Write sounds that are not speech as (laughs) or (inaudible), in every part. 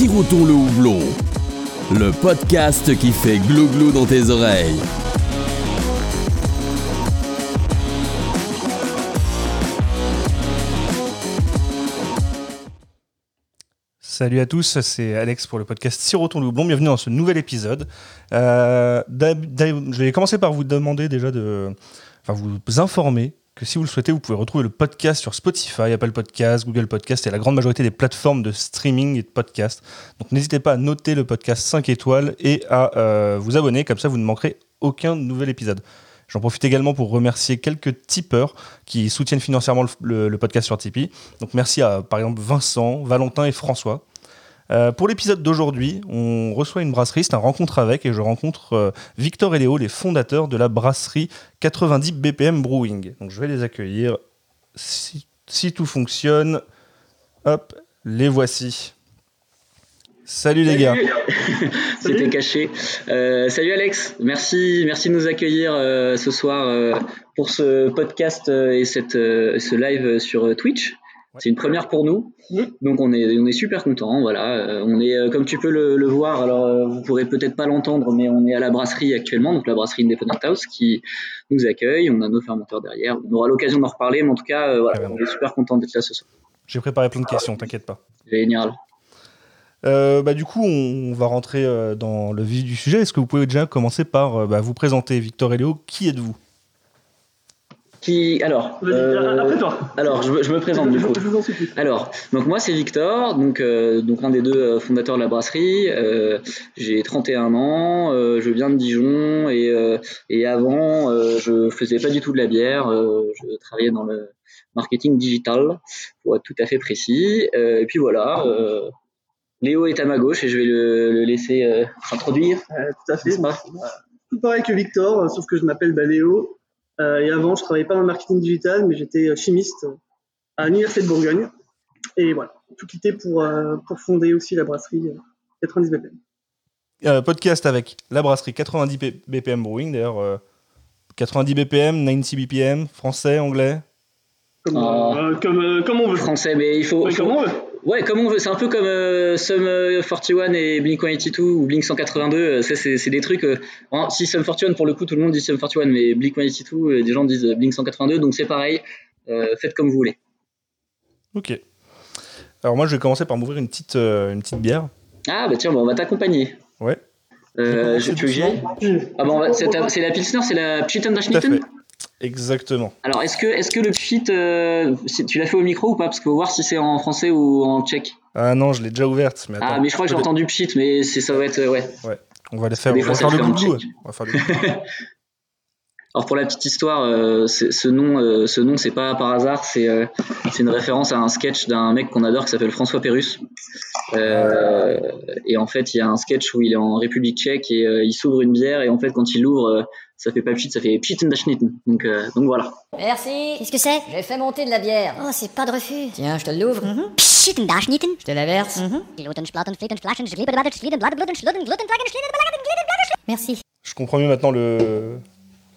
Sirotons le houblon, le podcast qui fait glou-glou dans tes oreilles. Salut à tous, c'est Alex pour le podcast Siroton le houblon. Bienvenue dans ce nouvel épisode. Euh, je vais commencer par vous demander déjà de, vous informer si vous le souhaitez, vous pouvez retrouver le podcast sur Spotify, Apple Podcast, Google Podcast et la grande majorité des plateformes de streaming et de podcast. Donc n'hésitez pas à noter le podcast 5 étoiles et à euh, vous abonner, comme ça vous ne manquerez aucun nouvel épisode. J'en profite également pour remercier quelques tipeurs qui soutiennent financièrement le- le podcast sur Tipeee. Donc merci à par exemple Vincent, Valentin et François. Euh, pour l'épisode d'aujourd'hui, on reçoit une brasserie, c'est un rencontre avec, et je rencontre euh, Victor et Léo, les fondateurs de la brasserie 90 BPM Brewing. Donc je vais les accueillir. Si, si tout fonctionne, hop, les voici. Salut les gars. (laughs) C'était caché. Euh, salut Alex, merci, merci de nous accueillir euh, ce soir euh, pour ce podcast euh, et cette, euh, ce live sur euh, Twitch. C'est une première pour nous, donc on est, on est super content. Voilà, Euh, on est euh, comme tu peux le, le voir. Alors euh, vous pourrez peut-être pas l'entendre, mais on est à la brasserie actuellement, donc la brasserie Independent House qui nous accueille. On a nos fermenteurs derrière. On aura l'occasion d'en reparler, mais en tout cas, euh, voilà, Très bien. on est super content d'être là ce soir. J'ai préparé plein de questions, t'inquiète pas. Génial. Euh, bah, du coup, on va rentrer euh, dans le vif du sujet. Est-ce que vous pouvez déjà commencer par euh, bah, vous présenter, Victor et Léo? Qui êtes-vous? Qui alors euh, après toi. Alors je, me- je me présente du coup. Je vous. Alors, donc moi c'est Victor, donc, euh, donc un des deux euh, fondateurs de la brasserie. Euh, j'ai 31 ans, euh, je viens de Dijon et, euh, et avant euh, je faisais pas du tout de la bière, euh, je travaillais dans le marketing digital pour être tout à fait précis. Euh, et puis voilà, euh, Léo est à ma gauche et je vais le, le laisser euh, s'introduire. Tout à fait. pas? Tout pareil que Victor, sauf que je m'appelle bah, Léo. Euh, et avant, je travaillais pas dans le marketing digital, mais j'étais euh, chimiste euh, à l'Université de Bourgogne. Et voilà, tout quitté pour, euh, pour fonder aussi la brasserie euh, 90 BPM. Euh, Podcast avec la brasserie 90 B- BPM Brewing, d'ailleurs. euh, 90 BPM, 90 BPM, français, anglais. Comme, Ah. euh, comme, euh, comme on veut. Français, mais il faut, Ouais, faut- comme on veut. Ouais, comme on veut. C'est un peu comme euh, Sum euh, 41 et Blink 182 ou Blink 182. euh, ça, c'est, des trucs. euh, si Sum 41, pour le coup, tout le monde dit Sum 41, mais Blink 182, euh, des gens disent euh, Blink 182. Donc c'est pareil. euh, faites comme vous voulez. Ok. Alors moi, je vais commencer par m'ouvrir une petite, euh, une petite bière. Ah, bah tiens, bon, on va t'accompagner. Ouais. Euh, je, tu veux que Ah, bon, c'est, la Pilsner, c'est la Pchitten Tout à Schnitten fait. Exactement. Alors, est-ce que, est-ce que le pchit, euh, tu l'as fait au micro ou pas? Parce qu'il faut voir si c'est en français ou en tchèque. Ah non, je l'ai déjà ouverte. Mais attends, Ah, mais je crois que j'ai entendu pchit, mais ça va être. euh, ouais. On va les faire, on va faire le tchèque. On va faire le. (laughs) Alors pour la petite histoire, euh, ce nom, euh, ce nom, c'est pas par hasard, c'est euh, une référence à un sketch d'un mec qu'on adore qui s'appelle François Pérus. Et en fait, il y a un sketch où il est en République Tchèque et il s'ouvre une bière et en fait, quand il l'ouvre, ça fait pas pchit, ça fait pchitendashnitten. Donc euh, donc voilà. Merci. Qu'est-ce que c'est? J'ai fait monter de la bière. Oh, c'est pas de refus. Tiens, je te l'ouvre. Da schnieten. Je te la verse. Merci. Je comprends mieux maintenant le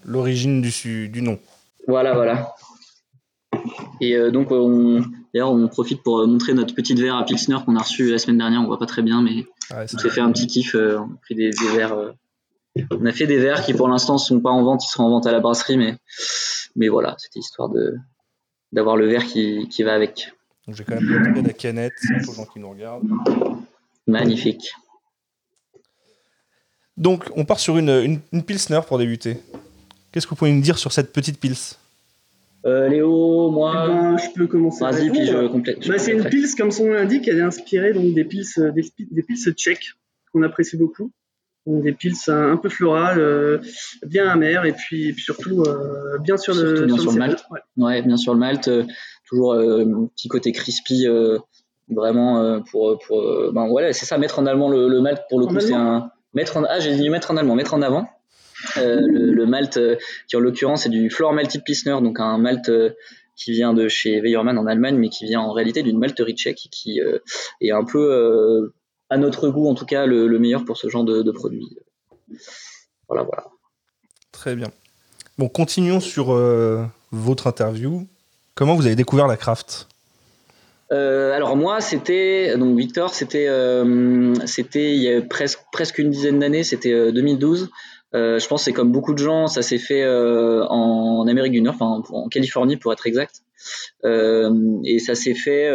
l'origine du, su- du nom. Voilà, voilà. Et euh, donc, on, d'ailleurs, on profite pour euh, montrer notre petite verre à Pilsner qu'on a reçu la semaine dernière. On voit pas très bien, mais Ah ouais, on s'est fait un petit kiff. euh, on a pris des, des verres. On a fait des verres qui, pour l'instant, sont pas en vente. Ils seront en vente à la brasserie, mais, mais voilà, c'était histoire de d'avoir le verre qui, qui va avec. Donc j'ai quand même montré la canette pour les gens qui nous regardent. Magnifique. Donc on part sur une, une, une Pilsner pour débuter. Qu'est-ce que vous pouvez me dire sur cette petite Pils? Euh, Léo, Eh moi, ben, je peux commencer. vas-y, puis je répondre. complète. Bah, c'est une pils, comme son nom l'indique, elle est inspirée donc, des pils, euh, des, spi- des pils tchèques, qu'on apprécie beaucoup. Des pils un, peu florales, euh, bien amères, et puis, et puis surtout euh, bien sur le, Surtout bien sur le cépage. malt. Ouais. Ouais, bien sûr le malt, euh, toujours un petit côté crispy, vraiment pour pour ben voilà, c'est ça mettre en allemand le, le malt pour le En coup c'est un mettre en ah j'ai dit mettre en allemand, mettre en avant. Euh, le, le malt qui en l'occurrence c'est du Flor Malted Pilsner, donc un malt qui vient de chez Weyermann en Allemagne, mais qui vient en réalité d'une malterie tchèque qui euh, est un peu euh, à notre goût en tout cas le, le meilleur pour ce genre de, de produit. Voilà voilà. Très bien. Bon, continuons sur euh, votre interview. Comment vous avez découvert la craft? Euh, alors moi, c'était donc Victor, c'était euh, c'était il y a presque presque une dizaine d'années, c'était euh, 2012. Euh, je pense que c'est comme beaucoup de gens, ça s'est fait euh, en Amérique du Nord, enfin en Californie pour être exact. Euh, et ça s'est fait,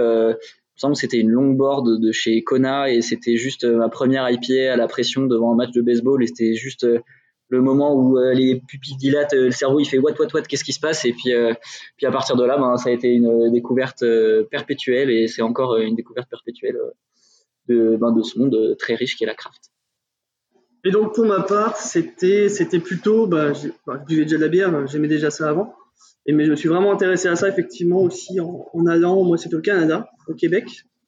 me semble que c'était une longboard de chez Kona et c'était juste euh, ma première IPA à la pression devant un match de baseball et c'était juste euh, le moment où euh, les pupilles dilatent, le cerveau il fait what what what, qu'est-ce qui se passe? Et puis puis à partir de là, ben, ça a été une découverte perpétuelle et c'est encore une découverte perpétuelle de, ben, de ce monde très riche qui est la craft. Et donc pour ma part, c'était c'était plutôt, bah, je buvais déjà de la bière, j'aimais déjà ça avant. Et mais je me suis vraiment intéressé à ça effectivement aussi en, en allant, moi c'était au Canada, au Québec,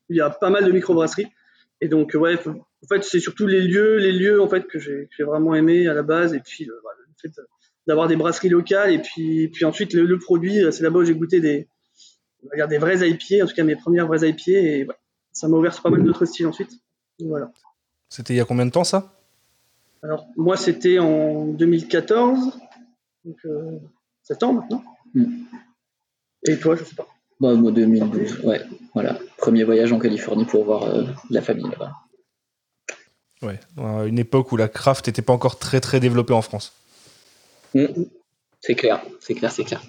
où il y a pas mal de microbrasseries. Et donc ouais, en fait c'est surtout les lieux, les lieux en fait que j'ai vraiment aimé à la base. Et puis le, voilà, le fait d'avoir des brasseries locales et puis puis ensuite le, le produit, c'est là-bas où j'ai goûté des des vrais IPA, en tout cas mes premières vraies IPA et ouais, ça m'a ouvert sur pas mal d'autres styles ensuite. Voilà. C'était il y a combien de temps ça? Alors, moi, c'était en 2014, donc euh, 7 ans maintenant. Mm. Et toi, je sais pas. Bah, moi 2012, ouais, voilà. Premier voyage en Californie pour voir euh, la famille là-bas. Ouais, à une époque où la craft n'était pas encore très très développée en France. C'est clair, c'est clair, c'est clair.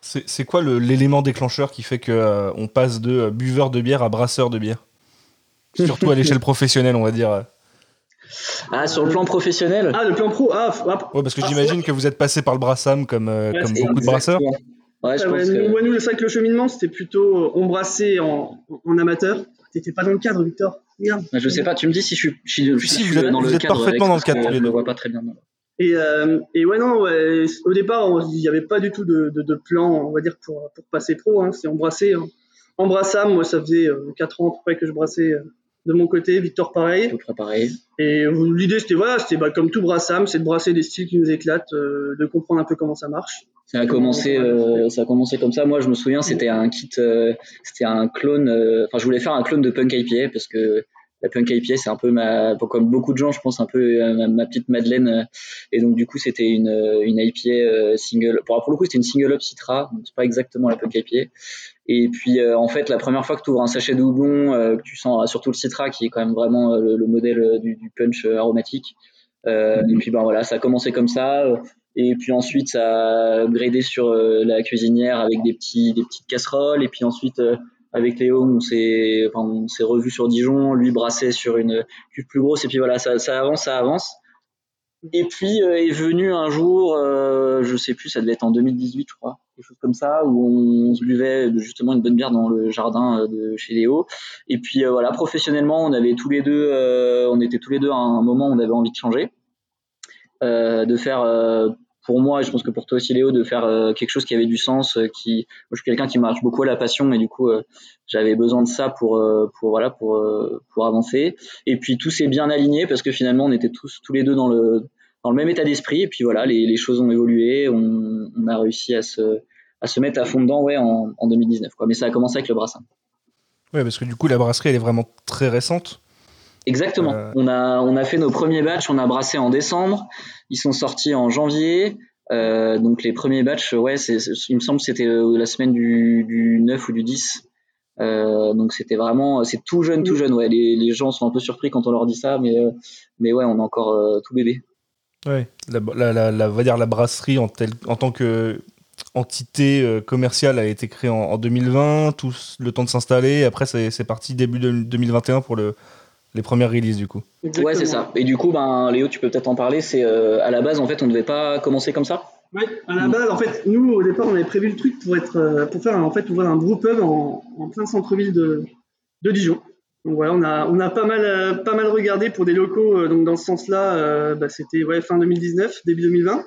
C'est quoi l'élément déclencheur qui fait que euh, on passe de euh, buveur de bière à brasseur de bière? Surtout à l'échelle (laughs) professionnelle, on va dire. Ah, sur le plan professionnel Ah, le plan pro Ah, ah, Ouais, parce que ah, j'imagine que vous êtes passé par le brassam comme, euh, Ouais, comme beaucoup de brasseurs. Ouais, je ouais, pense ouais, que... nous, vrai que le cheminement, c'était plutôt euh, on brassait en, en amateur. T'étais pas dans le cadre, Victor. Regarde. Je sais pas, tu me dis si je suis, je suis- je Si, suis vous êtes- dans vous le êtes cadre. parfaitement dans le cadre, Je le vois pas très bien. Et, euh, et ouais, non, ouais, au départ, il n'y avait pas du tout de, de, de plan, on va dire, pour, pour passer pro. Hein. C'est on brassait. hein. En brassam, moi, ça faisait 4 ans à peu près que je brassais euh, de mon côté. Victor, pareil. Tout préparé. Et euh, l'idée, c'était voilà, c'était bah, comme tout brassam, c'est de brasser des styles qui nous éclatent, euh, de comprendre un peu comment ça marche. Ça a commencé, euh, ça a commencé comme ça. Moi, je me souviens, c'était un kit, euh, c'était un clone. Enfin, je voulais faire un clone de Punk IPA parce que la Punk IPA, c'est un peu ma, comme beaucoup de gens, je pense, un peu euh, ma, ma petite Madeleine. euh, Et donc, du coup, c'était une, euh, une IPA single. Pour, pour le coup, c'était une single up Citra, donc c'est pas exactement la Punk IPA. Et puis, en fait, la première fois que tu ouvres un sachet de houblon, que tu sens surtout le Citra, qui est quand même vraiment le, le modèle du, du punch aromatique. Euh, Et puis, ben voilà, ça a commencé comme ça. et puis ensuite, ça a upgradé sur la cuisinière avec des petits, des petites casseroles. Et puis ensuite, avec Léo, on s'est, enfin, revu sur Dijon. Lui brassait sur une cuve plus grosse. Et puis voilà, ça, avance, ça avance. Et puis euh, est venu un jour, euh, je sais plus, ça devait être en 2018, je crois, quelque chose comme ça, où on, se buvait justement une bonne bière dans le jardin euh, de chez Léo. Et puis euh, voilà, professionnellement, on avait tous les deux, on était tous les deux à un moment où on avait envie de changer, de faire pour moi, et je pense que pour toi aussi Léo, de faire euh, quelque chose qui avait du sens, euh, qui, moi, je suis quelqu'un qui marche beaucoup à la passion, et du coup, euh, j'avais besoin de ça pour, pour voilà, pour, pour avancer. Et puis tout s'est bien aligné parce que finalement, on était tous tous les deux dans le dans le même état d'esprit, et puis voilà, les, les choses ont évolué, on, a réussi à se à se mettre à fond dedans, ouais, en, en 2019, quoi. Mais ça a commencé avec le brassin. Ouais, parce que du coup, la brasserie, elle est vraiment très récente. Exactement. Euh. On a on a fait nos premiers batchs, on a brassé en décembre, ils sont sortis en janvier. Euh, donc les premiers batchs, ouais, il me semble que c'était euh, la semaine du, du 9 ou du 10. Euh, donc c'était vraiment, c'est tout jeune, tout jeune. Ouais, les, les gens sont un peu surpris quand on leur dit ça, mais mais ouais, on est encore tout bébé. Ouais. La, la, la, va dire la brasserie en, tel- en tant que entité commerciale a été créée en, en 2020, tout le temps de s'installer. Après, c'est c'est parti début de 2021 pour le, les premières releases du coup. Ouais, c'est ça. Et du coup, ben Léo, tu peux peut-être en parler. C'est euh, à la base, en fait, on devait pas commencer comme ça? Ouais, à la base, en fait, nous, au départ, on avait prévu le truc pour être, euh, pour faire, en fait, ouvrir un brew pub en, en plein centre-ville de, de Dijon. Donc voilà, on a, on a pas mal, euh, pas mal regardé pour des locaux. donc dans ce sens-là, euh, bah, c'était ouais, fin 2019, début 2020.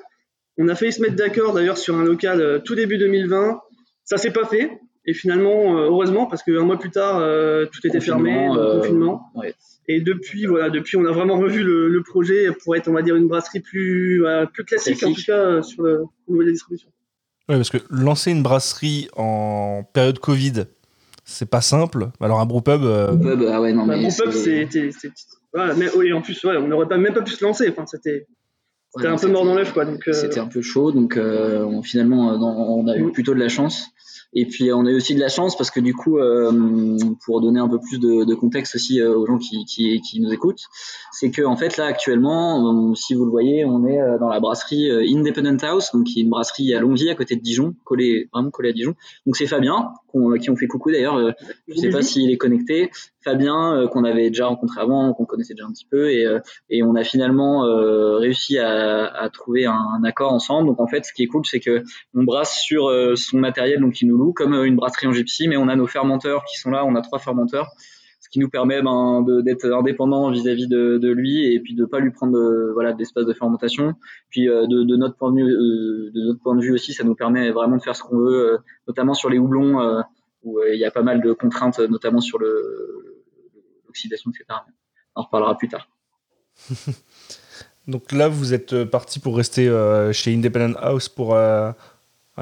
On a failli se mettre d'accord d'ailleurs sur un local euh, tout début 2020. Ça s'est pas fait. Et finalement, euh, heureusement, parce qu'un mois plus tard, euh, tout était fermé, Confinement, donc euh, confinement. ouais. Et depuis, voilà, depuis, on a vraiment revu le, le projet pour être, on va dire, une brasserie plus, voilà, plus classique, en tout cas sur le au niveau de la distribution. Ouais, parce que lancer une brasserie en période Covid, c'est pas simple. Alors un brewpub, euh, Pub, ah ouais, non Bah, mais c'est- voilà, mais oui, en plus, ouais, on n'aurait pas même pas pu se lancer. Enfin, c'était, c'était Ouais, un peu mort dans l'œuf, quoi. Donc, euh, C'était un peu chaud, donc euh, on- finalement, euh, on a eu plutôt de la chance. Et puis on a eu aussi de la chance parce que du coup, euh, pour donner un peu plus de, de contexte aussi euh, aux gens qui, qui, qui, nous écoutent, c'est que en fait là actuellement, si vous le voyez, on est dans la brasserie Independent House, donc qui est une brasserie à Longwy à côté de Dijon, collé vraiment collé à Dijon. Donc c'est Fabien qui ont fait coucou d'ailleurs. je sais pas s'il est connecté. Fabien qu'on avait déjà rencontré avant, qu'on connaissait déjà un petit peu, et, et on a finalement réussi à, à trouver un, un, accord ensemble. Donc en fait, ce qui est cool, c'est que on brasse sur son matériel, donc il nous comme euh, une brasserie en gypsy, mais on a nos fermenteurs qui sont là, on a trois fermenteurs, ce qui nous permet ben, d'être indépendant vis-à-vis de, lui et puis de pas lui prendre de, voilà d'espace de fermentation. Puis euh, de, notre point de vue, euh, de notre point de vue aussi, ça nous permet vraiment de faire ce qu'on veut, notamment sur les houblons où il y a pas mal de contraintes, notamment sur l'oxydation, etc. On en reparlera plus tard. (laughs) Donc là, vous êtes parti pour rester chez Independent House pour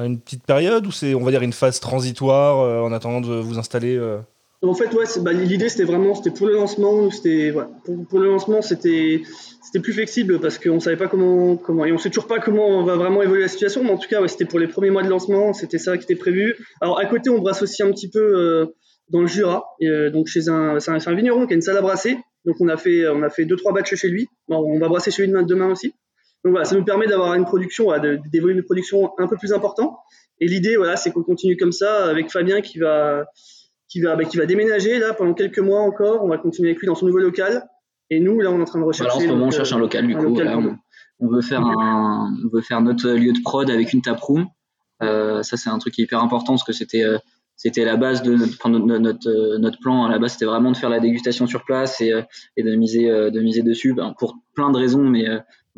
une petite période ou c'est, on va dire, une phase transitoire euh, en attendant de vous installer euh En fait, ouais, bah, l'idée c'était vraiment, c'était pour le lancement, c'était, pour, le lancement, c'était, c'était plus flexible parce qu'on savait pas comment, comment, et on sait toujours pas comment on va vraiment évoluer la situation, mais en tout cas, c'était pour les premiers mois de lancement, c'était ça qui était prévu. Alors à côté, on brasse aussi un petit peu euh, dans le Jura, donc chez un, c'est un, vigneron qui a une salle à brasser, donc on a fait, on a fait deux trois batchs chez lui. on va brasser chez lui demain aussi. Donc voilà, ça nous permet d'avoir une production, voilà, des de production un peu plus importants. Et l'idée, voilà, c'est qu'on continue comme ça avec Fabien qui va, qui va, bah, qui va déménager là pendant quelques mois encore. On va continuer avec lui dans son nouveau local. Et nous, là, on est en train de rechercher. Alors, en ce moment, on cherche un local du coup. on, veut faire un, on veut faire notre lieu de prod avec une taproom. Euh, ça, c'est un truc hyper important parce que c'était euh, c'était la base de notre, notre, euh, notre, plan. À la base, c'était vraiment de faire la dégustation sur place et, et de miser de miser dessus ben, pour plein de raisons, mais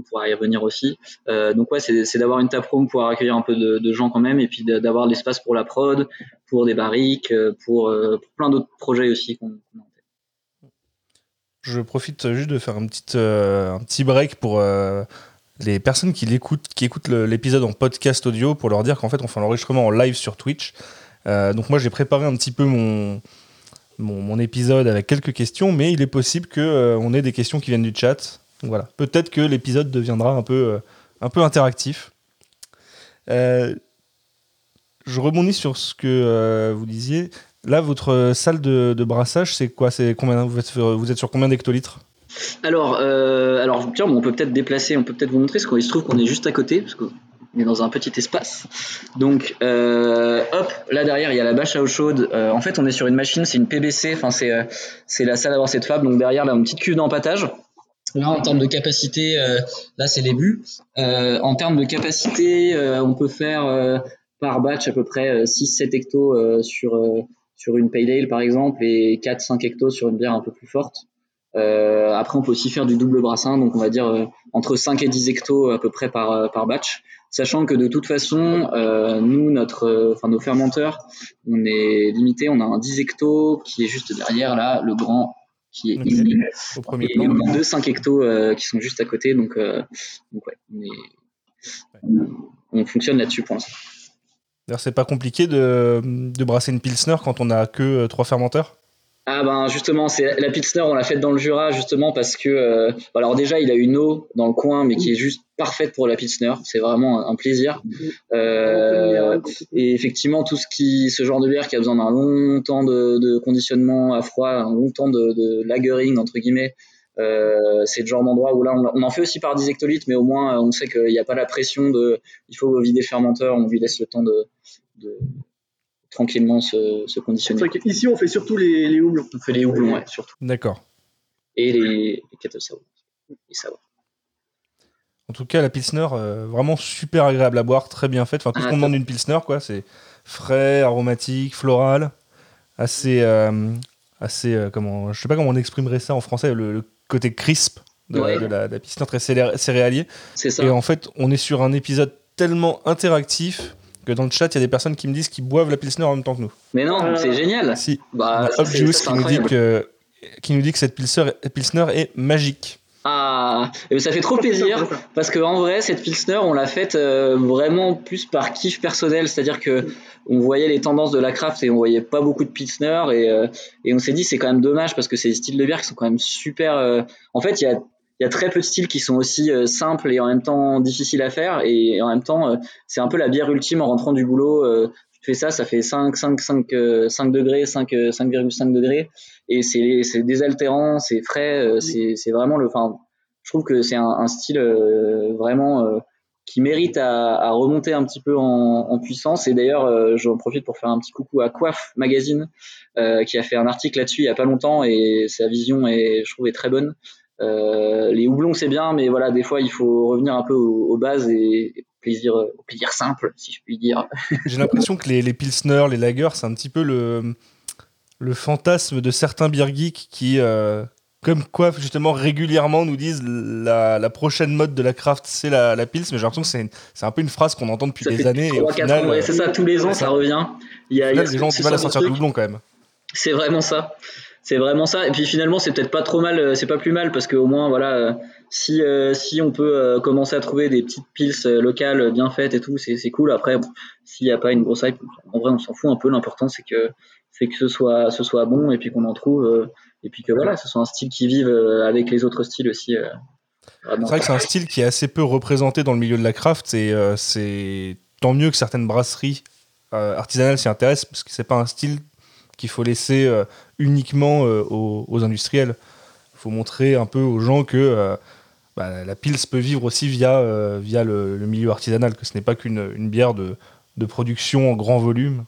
on pourra y revenir aussi. Euh, donc ouais, c'est d'avoir une taproom pour accueillir un peu de, gens quand même, et puis d'avoir l'espace pour la prod, pour des barriques, euh, pour, euh, pour plein d'autres projets aussi qu'on a Je profite juste de faire un petit, un petit break pour les personnes qui l'écoutent, écoutent l'épisode en podcast audio, pour leur dire qu'en fait on fait l'enregistrement en live sur Twitch. donc moi j'ai préparé un petit peu mon, mon, mon, épisode avec quelques questions, mais il est possible qu'on ait des questions qui viennent du chat voilà, peut-être que l'épisode deviendra un peu, euh, un peu interactif. Euh, je rebondis sur ce que euh, vous disiez. Là, votre salle de, brassage, c'est quoi? C'est combien? Vous êtes, vous êtes sur combien d'hectolitres? Alors, alors, tiens, on peut peut-être déplacer, on peut peut-être vous montrer, parce qu'il se trouve qu'on est juste à côté, parce qu'on est dans un petit espace. Donc, hop, là derrière, il y a la bâche à eau chaude. en fait, on est sur une machine, c'est une PBC, enfin, c'est, c'est la salle à brasser de Fab. Donc, derrière, là, une petite cuve d'empattage. Là, en termes de capacité, euh, là, c'est les buts. Euh, en termes de capacité, euh, on peut faire par batch à peu près 6-7 hectos sur, sur une pale ale, par exemple, et 4-5 hectos sur une bière un peu plus forte. après, on peut aussi faire du double brassin, donc on va dire entre 5 et 10 hectos à peu près par, par batch. Sachant que de toute façon, nous, notre, enfin, nos fermenteurs, on est limité, on a un 10 hectos qui est juste derrière là, le grand qui est Au premier et plan. On a deux 5 hectos euh, qui sont juste à côté, donc, euh, donc ouais, on, on fonctionne là-dessus pour l'instant. D'ailleurs, c'est pas compliqué de, de, brasser une Pilsner quand on a que euh, trois fermenteurs? Ah ben justement, c'est la Pilsner, on l'a faite dans le Jura justement parce que euh, alors déjà il a une eau dans le coin mais qui est juste parfaite pour la Pilsner, c'est vraiment un, plaisir. Euh, et effectivement tout ce qui, ce genre de bière qui a besoin d'un long temps de, de, conditionnement à froid, un long temps de, de lagering entre guillemets, euh, c'est le genre d'endroit où là on, en fait aussi par 10 hectolitres, mais au moins on sait qu'il n'y a pas la pression de, il faut vider fermenteur, on lui laisse le temps de, de tranquillement se, se conditionner. Ici, on fait surtout les, les, houblons. On fait les houblons, ouais, surtout. D'accord. Et les, les sour. En tout cas, la Pilsner, euh, vraiment super agréable à boire, très bien faite. Enfin, tout ce ah, qu'on demande d'une Pilsner, quoi. C'est frais, aromatique, floral, assez. Euh, assez euh, comment, je sais pas comment on exprimerait ça en français, le, côté crisp de, la, de, la, Pilsner, très céréalier. C'est ça. Et en fait, on est sur un épisode tellement interactif que dans le chat, il y a des personnes qui me disent qu'ils boivent la Pilsner en même temps que nous. Mais non, c'est génial. Si. Bah, Obvious qui nous, dit que, qui nous dit que cette Pilsner, Pilsner est magique. Ah, ça fait trop (laughs) plaisir parce que en vrai cette Pilsner on l'a faite euh, vraiment plus par kiff personnel, c'est-à-dire que on voyait les tendances de la craft et on voyait pas beaucoup de Pilsner et, euh, et on s'est dit c'est quand même dommage parce que c'est des styles de bière qui sont quand même super. Euh, en fait il y a il y a très peu de styles qui sont aussi euh, simples et en même temps difficiles à faire et en même temps euh, c'est un peu la bière ultime en rentrant du boulot euh, Tu fais ça, ça fait 5, 5, 5, 5 degrés, 5, 5,5 degrés, et c'est c'est désaltérant, c'est frais, euh, c'est c'est vraiment le. Enfin, je trouve que c'est un, un style euh, vraiment euh, qui mérite à, à, remonter un petit peu en, en puissance. Et d'ailleurs, euh, j'en profite pour faire un petit coucou à Coiffe Magazine, euh, qui a fait un article là-dessus il y a pas longtemps, et sa vision est, je trouve, est très bonne. Euh, les houblons c'est bien, mais voilà, des fois il faut revenir un peu aux, aux bases et, et plaisir, au plaisir simple, si je puis dire. (laughs) J'ai l'impression que les, les pilsner, les lagers, c'est un petit peu le, le fantasme de certains beer geeks qui, euh, comme quoi justement régulièrement nous disent la, la prochaine mode de la craft c'est la, la pils, mais j'ai l'impression que c'est, un peu une phrase qu'on entend depuis ça des années. 3, et au final, ans, ouais, c'est ça, tous les ans ça, ça revient. Il y a, final, il y a les gens ont du mal à sortir du houblon quand même. C'est vraiment ça c'est vraiment ça. Et puis finalement, c'est peut-être pas trop mal, c'est pas plus mal parce qu'au moins, voilà, si euh, si on peut euh, commencer à trouver des petites piles locales bien faites et tout, c'est c'est cool. Après, bon, s'il n'y a pas une grosse hype, en vrai, on s'en fout un peu. L'important, c'est que c'est que ce soit ce soit bon et puis qu'on en trouve euh, et puis que voilà, ce soit un style qui vive avec les autres styles aussi. c'est vrai que c'est un style qui est assez peu représenté dans le milieu de la craft et c'est tant mieux que certaines brasseries artisanales s'y intéressent parce que c'est pas un style qu'il faut laisser euh, uniquement euh, aux, industriels. Il faut montrer un peu aux gens que euh, bah, la pils peut vivre aussi via, via le, milieu artisanal, que ce n'est pas qu'une une bière de, de, production en grand volume.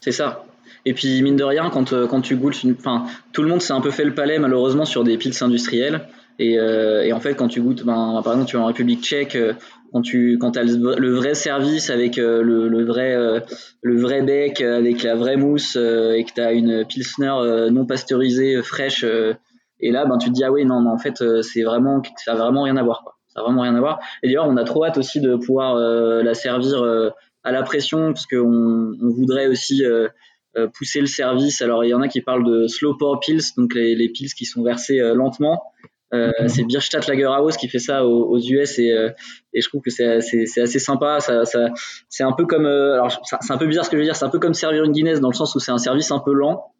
C'est ça. Et puis, mine de rien, quand, quand tu goûtes, enfin, tout le monde s'est un peu fait le palais, malheureusement, sur des pils industriels. Et, et, en fait, quand tu goûtes, ben, par exemple, tu vas en République tchèque, quand tu quand as le, vrai service avec euh, le, le, vrai euh, le vrai bec avec la vraie mousse euh, et que tu as une pilsner non pasteurisée fraîche et là ben tu te dis ah oui non, non en fait c'est vraiment ça a vraiment rien à voir quoi. Ça a vraiment rien à voir. Et d'ailleurs, on a trop hâte aussi de pouvoir la servir à la pression parce qu'on on voudrait aussi pousser le service. Alors il y en a qui parlent de slow pour pils, donc les, les pils qui sont versés lentement. Euh, c'est Bierstadt Lagerhaus qui fait ça aux, aux US et, euh, et, je trouve que c'est assez sympa. Ça, ça c'est un peu comme, euh, alors c'est un peu bizarre ce que je veux dire, c'est un peu comme servir une Guinness dans le sens où c'est un service un peu lent,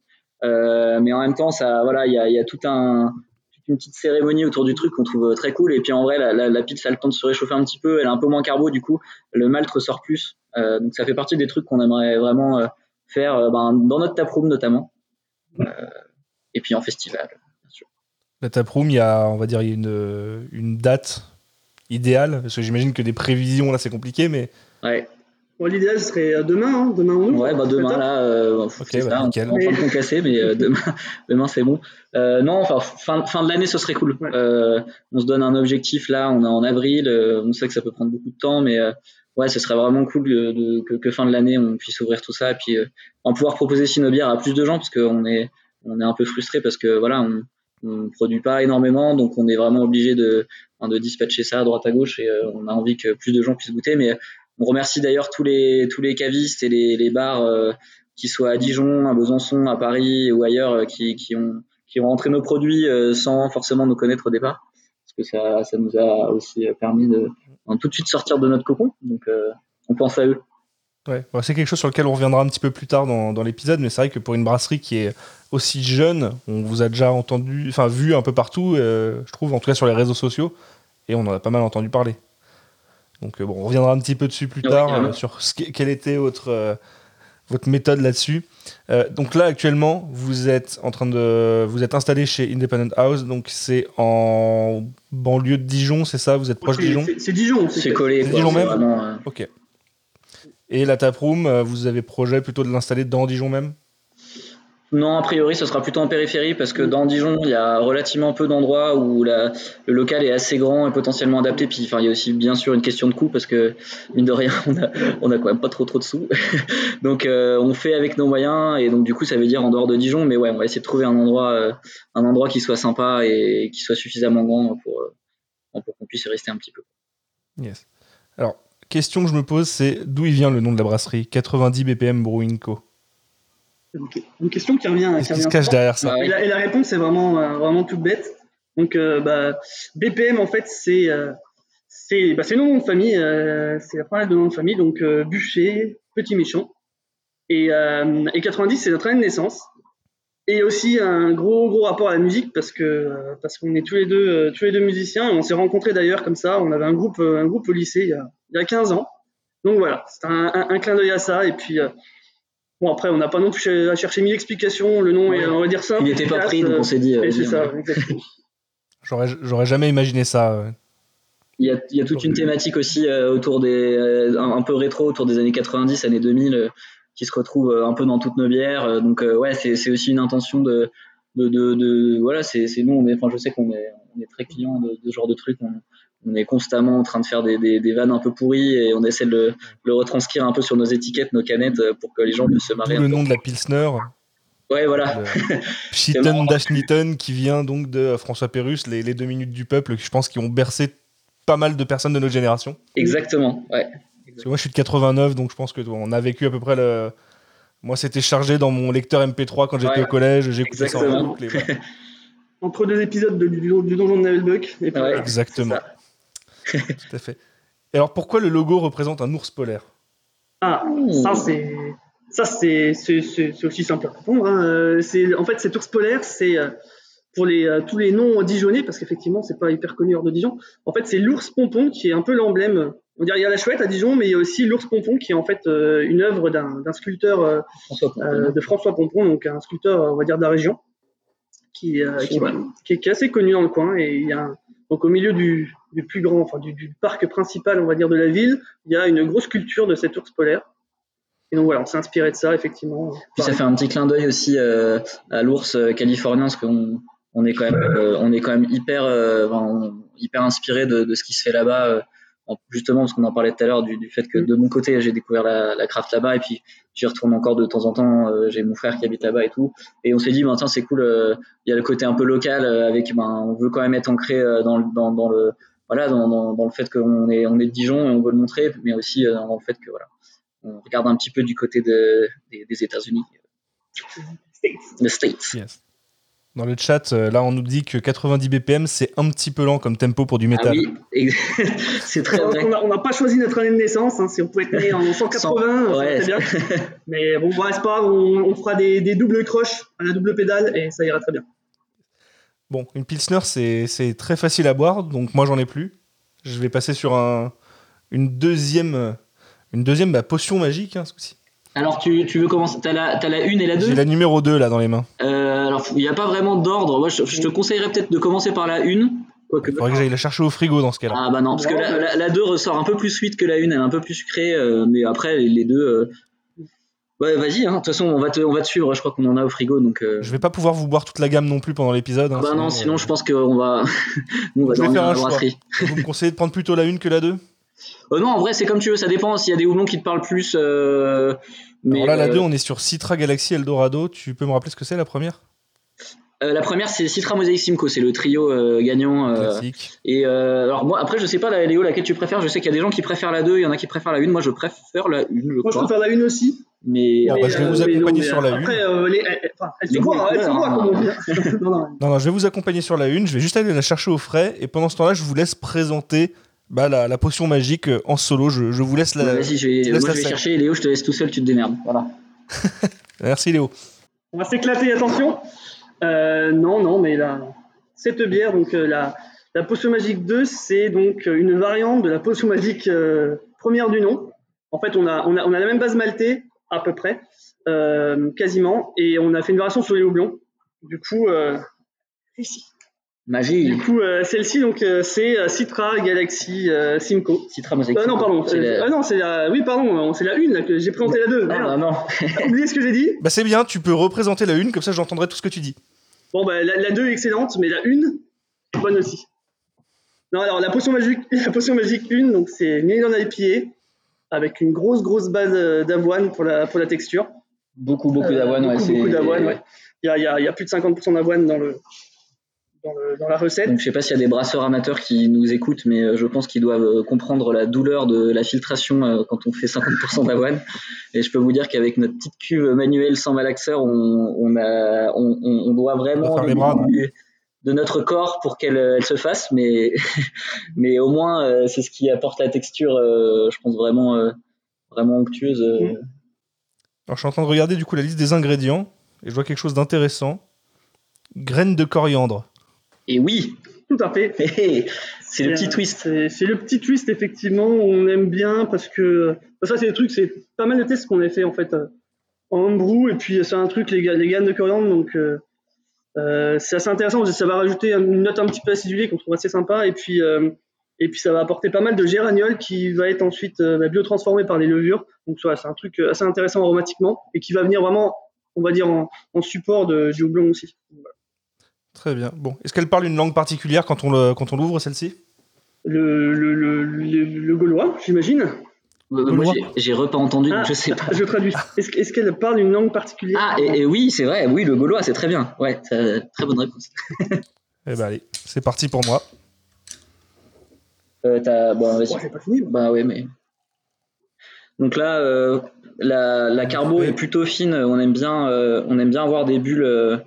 euh, mais en même temps, ça, voilà, il y a, y a tout un, toute une petite cérémonie autour du truc qu'on trouve très cool. Et puis en vrai, la, la, la pizza a le temps de se réchauffer un petit peu, elle a un peu moins carbo du coup, le malt ressort plus. donc ça fait partie des trucs qu'on aimerait vraiment faire ben, dans notre taproom notamment, et puis en festival. La taproom, il y a, on va dire, il y a une, une date idéale Parce que j'imagine que des prévisions, là, c'est compliqué, mais. Ouais. Bon, L'idéal serait demain, hein, demain en Ouais, bah demain, là, euh, okay, bah, ça, nickel. on est en train de concasser, mais euh, demain, (laughs) demain c'est bon. Euh, non, enfin, fin, fin de l'année, ce serait cool. Ouais. Euh, on se donne un objectif, là, on est en avril, euh, on sait que ça peut prendre beaucoup de temps, mais euh, ouais, ce serait vraiment cool de, de, que, que, fin de l'année, on puisse ouvrir tout ça, et puis en pouvoir proposer bières à plus de gens, parce qu'on est, on est un peu frustré parce que voilà, on, on produit pas énormément, donc on est vraiment obligé de, dispatcher ça à droite à gauche et euh, on a envie que plus de gens puissent goûter. Mais on remercie d'ailleurs tous les, tous les cavistes et les, bars, euh, qui soient à Dijon, à Besançon, à Paris ou ailleurs, euh, qui, qui, ont, qui nos produits euh, sans forcément nous connaître au départ. Parce que ça, ça nous a aussi permis de, tout de suite sortir de notre cocon. Donc euh, on pense à eux. Ouais, bon, c'est quelque chose sur lequel on reviendra un petit peu plus tard dans, dans l'épisode, mais c'est vrai que pour une brasserie qui est aussi jeune, on vous a déjà entendu, enfin vu un peu partout, euh, je trouve, en tout cas sur les réseaux sociaux, et on en a pas mal entendu parler. Donc euh, bon, on reviendra un petit peu dessus plus tard euh, sur ce quelle était votre euh, votre méthode là-dessus. Euh, donc là actuellement, vous êtes en train de, vous êtes installé chez Independent House, donc c'est en banlieue de Dijon, c'est ça? Vous êtes proche de Dijon? C'est Dijon. C'est collé. C'est Dijon même? vraiment, euh, Ok. Et la taproom, euh, vous avez projet plutôt de l'installer dans Dijon même? Non, a priori, ce sera plutôt en périphérie parce que dans Dijon, il y a relativement peu d'endroits où la, le local est assez grand et potentiellement adapté. Puis, enfin, il y a aussi bien sûr une question de coût parce que mine de rien, (laughs) on a, on a quand même pas trop trop de sous. (laughs) donc, euh, on fait avec nos moyens et donc du coup, ça veut dire en dehors de Dijon. Mais ouais, on va essayer de trouver un endroit, euh, un endroit qui soit sympa et qui soit suffisamment grand pour, euh, pour qu'on puisse y rester un petit peu. Yes. Alors, question que je me pose, c'est d'où il vient le nom de la brasserie? 90 BPM Brewing Co. Une question qui revient. Qu'est-ce qui se cache derrière ça? Et, la, et la réponse est vraiment, euh, vraiment toute bête. Donc, euh, bah, BPM, en fait, c'est euh, c'est bah, c'est le nom de famille. Euh, c'est la première de nom de famille. Donc, Bûcher, Petit Méchant. Et, euh, et 90, c'est notre année de naissance. Et aussi un gros, gros rapport à la musique parce que parce qu'on est tous les deux, tous les deux musiciens. Et on s'est rencontrés d'ailleurs comme ça. On avait un groupe, un groupe au lycée il y a, il y a 15 ans. Donc voilà, c'est un, un, un clin d'œil à ça. Et puis, euh, Bon, après, on n'a pas non plus à chercher mille explications. Le nom Ouais. est, on va dire ça. Il n'était pas pris, donc on s'est dit. euh, Et c'est ça, exactement. (laughs) J'aurais j'aurais jamais imaginé ça. Il y, a, il y a toute une thématique aussi euh, autour des. euh, un, un peu rétro, autour des années 90, années 2000, euh, qui se retrouve euh, un peu dans toutes nos bières. euh, donc, euh, ouais, c'est c'est aussi une intention de. de, de, de- voilà, c'est c'est nous, on est, enfin, je sais qu'on est, on est très client de, de ce genre de trucs. On, on est constamment en train de faire des, des, des vannes un peu pourries et on essaie de le, retranscrire un peu sur nos étiquettes, nos canettes, euh, pour que les gens puissent se marrer. un le peu. nom de la Pilsner. Ouais, voilà. le Shitten (laughs) Dashnitten, qui vient donc de François Pérus, les, les deux minutes du peuple, qui je pense qui ont bercé pas mal de personnes de notre génération. Exactement. Ouais. Parce que moi, je suis de 89, donc je pense que on a vécu à peu près le. Moi, c'était chargé dans mon lecteur MP3 quand j'étais Ouais. au collège. J'écoutais ça en Exactement. boucle. et voilà. (laughs) Entre deux épisodes de- du, du donjon de Navelbuck. Et puis, Ouais. voilà. Exactement. (laughs) Tout à fait. Et alors, pourquoi le logo représente un ours polaire? Ah, ça c'est ça c'est aussi simple à répondre. hein. Euh, C'est en fait cet ours polaire, c'est euh, pour les euh, tous les noms dijonnais parce qu'effectivement c'est pas hyper connu hors de Dijon. En fait, c'est l'ours pompon qui est un peu l'emblème. On dirait il y a la chouette à Dijon, mais il y a aussi l'ours pompon qui est en fait une œuvre d'un sculpteur François euh, de François Pompon, donc un sculpteur on va dire de la région, qui euh, qui, voilà, qui, est, qui est assez connu dans le coin et il y a un- donc au milieu du, plus grand, enfin du, parc principal, on va dire de la ville, il y a une grosse sculpture de cet ours polaire. Et donc voilà, on s'est inspiré de ça effectivement. Puis ça fait un petit clin d'œil aussi euh, à l'ours euh, californien, parce qu'on on est quand même, euh, est quand même hyper, hyper inspiré de ce qui se fait là-bas. En- justement, parce qu'on en parlait tout à l'heure du, du fait que de mon côté, j'ai découvert la, la craft là-bas, et puis j'y retourne encore de temps en temps. euh, j'ai mon frère qui habite là-bas et tout. Et on s'est dit, ben, tiens, c'est cool. euh, Il y a le côté un peu local, euh, avec, ben, on veut quand même être ancré dans, le- dans, dans le, voilà, dans, dans, dans le fait qu'on est, on est de Dijon et on veut le montrer, mais aussi dans le fait que voilà, on regarde un petit peu du côté de, des, des États-Unis. The States. Yes. Dans le chat, euh, là, on nous dit que 90 BPM, c'est un petit peu lent comme tempo pour du Ah métal. oui, ex- (laughs) c'est très vrai. on n'a pas choisi notre année de naissance, hein, si on pouvait être né en 180, ça Ouais. serait bien. (laughs) Mais bon, ouais, c'est pas on, on fera des, des doubles croches à la double pédale et ça ira très bien. Bon, une Pilsner, c'est c'est très facile à boire, donc moi, j'en ai plus. Je vais passer sur un, une deuxième, une deuxième bah, potion magique, hein, ce coup-ci. Alors, tu, tu veux commencer? T'as la, t'as la une et la deux? J'ai la numéro 2 là dans les mains. Euh, Alors, il n'y a pas vraiment d'ordre. Moi, je, je te conseillerais peut-être de commencer par la une. Quoique- Il faudrait que j'aille la chercher au frigo dans ce cas-là. Ah bah non, parce que la, la, la 2 ressort un peu plus sweet que la une, elle est un peu plus sucrée, euh, mais après, les, deux... euh, Ouais, vas-y, hein. de toute façon, on va, te, on va te suivre, je crois qu'on en a au frigo, donc... euh, Je vais pas pouvoir vous boire toute la gamme non plus pendant l'épisode. hein, Bah non, sinon je pense qu'on va... (laughs) On va Je vais dormir faire un choix. Vous me conseillez de prendre plutôt la une que la 2 Euh, non, en vrai, c'est comme tu veux, ça dépend s'il y a des houblons qui te parlent plus. euh, mais, Alors là, la euh, 2, on est sur Citra Galaxy Eldorado. Tu peux me rappeler ce que c'est la première? Euh, la première, c'est Citra Mosaic Simcoe, c'est le trio euh, gagnant. euh, Classique. et euh, alors, moi, après, je sais pas, la, Léo, laquelle tu préfères. Je sais qu'il y a des gens qui préfèrent la 2, il y en a qui préfèrent la 1. Moi, je préfère la 1, je Moi, je crois. préfère la une aussi. Mais Bon, euh, bah, je vais vous mais accompagner mais, sur la Après, euh, les, elle, enfin, goûts et elle voit, hein. comme on dit. (laughs) non, non, Non, non, je vais vous accompagner sur la une. Je vais juste aller la chercher au frais. Et pendant ce temps-là, je vous laisse présenter bah, la, la potion magique euh, en solo. Je, je vous laisse la. vas-y, je vais, je laisse moi, la je vais scène. chercher. Léo, je te laisse tout seul, tu te démerdes. Voilà. (laughs) Merci Léo. On va s'éclater, attention. Euh, non, non, mais la, cette bière, donc euh, la, la potion magique 2, c'est donc une variante de la potion magique euh, première du nom. En fait, on a, on, a, on a la même base maltée, à peu près, euh, quasiment, et on a fait une variation sur les houblons. Du coup, euh, ici. Magie. Du coup, euh, celle-ci, donc, euh, c'est euh, Citra Galaxy euh, Simcoe. Citra Mosaic Euh, non, pardon. C'est euh, la- ah non, c'est la. Oui, pardon. C'est la une là, que j'ai présenté la deux. Ah, Merde. bah, non. Oublié ce que j'ai dit. (laughs) Bah, c'est bien, tu peux représenter la une, comme ça j'entendrai tout ce que tu dis. Bon, bah, la, la 2 est excellente, mais la 1, bonne aussi. Non, alors, la potion magique, (laughs) la potion magique 1, donc c'est une Island IPA, avec une grosse, grosse base euh, d'avoine pour la, pour la texture. Beaucoup, beaucoup Euh, d'avoine. ouais, beaucoup, c'est- beaucoup d'avoine, ouais. Il y a, il y, a, il y a plus de 50% d'avoine dans, le, dans, le, dans la recette. Donc, je sais pas s'il y a des brasseurs amateurs qui nous écoutent, mais euh, je pense qu'ils doivent euh, comprendre la douleur de la filtration euh, quand on fait 50% d'avoine. Et je peux vous dire qu'avec notre petite cuve manuelle sans malaxeur, on, on, a, on, on, on doit vraiment faire les bras, du- de notre corps pour qu'elle elle se fasse, mais, (laughs) mais au moins c'est ce qui apporte la texture, je pense vraiment, vraiment onctueuse. Mm. Alors, je suis en train de regarder du coup la liste des ingrédients. Et je vois quelque chose d'intéressant. Graines de coriandre. Et oui, Tout à fait. c'est le petit twist. C'est le petit twist, effectivement, on aime bien parce que ça, c'est des trucs, c'est pas mal de tests qu'on a fait en fait. euh, en homebrew et puis c'est un truc les, les graines de coriandre donc euh, euh, c'est assez intéressant ça va rajouter une note un petit peu acidulée qu'on trouve assez sympa et puis euh, et puis ça va apporter pas mal de géraniol qui va être ensuite euh, bah, biotransformé par les levures donc voilà, c'est un truc assez intéressant aromatiquement et qui va venir vraiment on va dire en, en support de, du houblon aussi. Voilà. Très bien. Bon, est-ce qu'elle parle une langue particulière quand on le- quand on l'ouvre celle-ci? Le, le, le, le, le gaulois j'imagine. Euh, moi, j'ai- j'ai repas entendu, donc Ah, je sais pas. Je traduis. Est-ce est-ce qu'elle parle une langue particulière? Ah, et, et oui, c'est vrai, oui, le gaulois, c'est très bien. Ouais, très bonne réponse. Eh ben allez, c'est parti pour moi. Euh, t'as- bon, vas-y. J'ai pas fini. Bah ouais, mais. Donc là, euh, la, la carbo Ouais. est plutôt fine. On aime bien, euh, on aime bien avoir des bulles euh,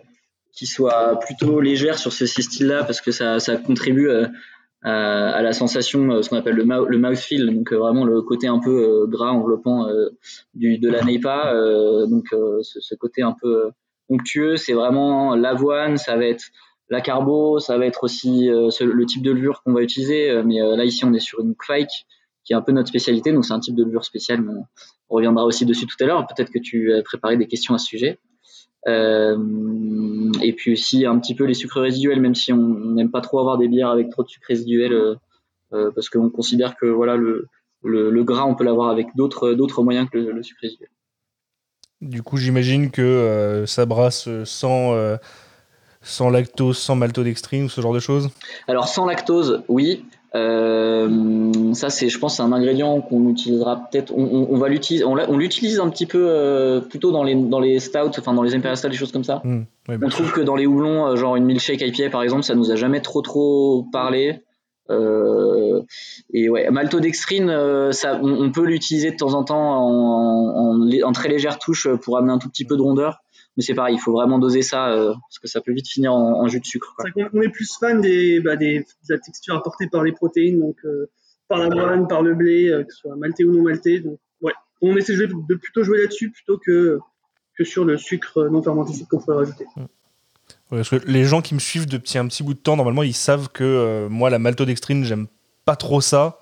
qui soient plutôt légères sur ce style-là parce que ça, ça contribue euh, à, la sensation, euh, ce qu'on appelle le, mou- le mouthfeel, donc euh, vraiment le côté un peu gras enveloppant du, de la Neipa. donc ce, ce côté un peu onctueux, c'est vraiment l'avoine, ça va être la carbo, ça va être aussi le type de levure qu'on va utiliser. mais là ici, on est sur une Kvike qui est un peu notre spécialité, donc c'est un type de levure spéciale. mais on reviendra aussi dessus tout à l'heure. Peut-être que tu as préparé des questions à ce sujet. Euh, et puis aussi un petit peu les sucres résiduels, même si on n'aime pas trop avoir des bières avec trop de sucre résiduel, euh, euh, parce qu'on considère que voilà le, le, le gras, on peut l'avoir avec d'autres d'autres moyens que le, le sucre résiduel. Du coup, j'imagine que ça brasse sans, sans lactose, sans maltodextrine ou ce genre de choses? Alors sans lactose, oui. Euh, ça c'est, je pense, c'est un ingrédient qu'on utilisera peut-être. On, on- on va l'utiliser, on, on l'utilise un petit peu euh, plutôt dans les dans les stouts, enfin dans les imperial stouts, des choses comme ça. Ouais, On trouve que dans les houblons, euh, genre une milkshake IPA par exemple, ça nous a jamais trop trop parlé. Euh, et ouais, maltodextrine, ça, on, peut l'utiliser de temps en temps en, en, en très légère touche pour amener un tout petit peu de rondeur. Mais c'est pareil, il faut vraiment doser ça euh, parce que ça peut vite finir en, en jus de sucre. quoi. On est plus fan des, bah, des, de la texture apportée par les protéines, donc euh, par l'avoine, par le blé, euh, que ce soit maltais ou non maltais. Donc, ouais, on essaie de, jouer- de plutôt jouer là-dessus plutôt que, que sur le sucre non fermenté qu'on pourrait rajouter. Ouais, parce que les gens qui me suivent depuis un petit bout de temps, normalement, ils savent que euh, moi, la maltodextrine, j'aime pas trop ça.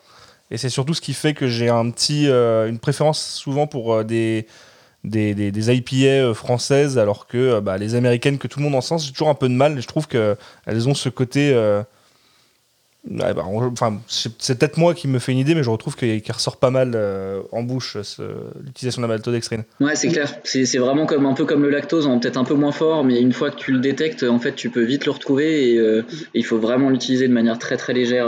Et c'est surtout ce qui fait que j'ai un petit, euh, une préférence souvent pour euh, des, des, des, IPA euh, françaises, alors que euh, bah, les américaines, que tout le monde en sens, j'ai toujours un peu de mal. Je trouve qu'elles ont ce côté. euh, bah, enfin, c'est peut-être moi qui me fais une idée, mais je retrouve qu'il ressort pas mal euh, en bouche l'utilisation de la maltodextrine. Ouais, c'est clair. C'est vraiment comme un peu comme le lactose, hein, peut-être un peu moins fort, mais une fois que tu le détectes, en fait, tu peux vite le retrouver et, euh, et il faut vraiment l'utiliser de manière très très légère.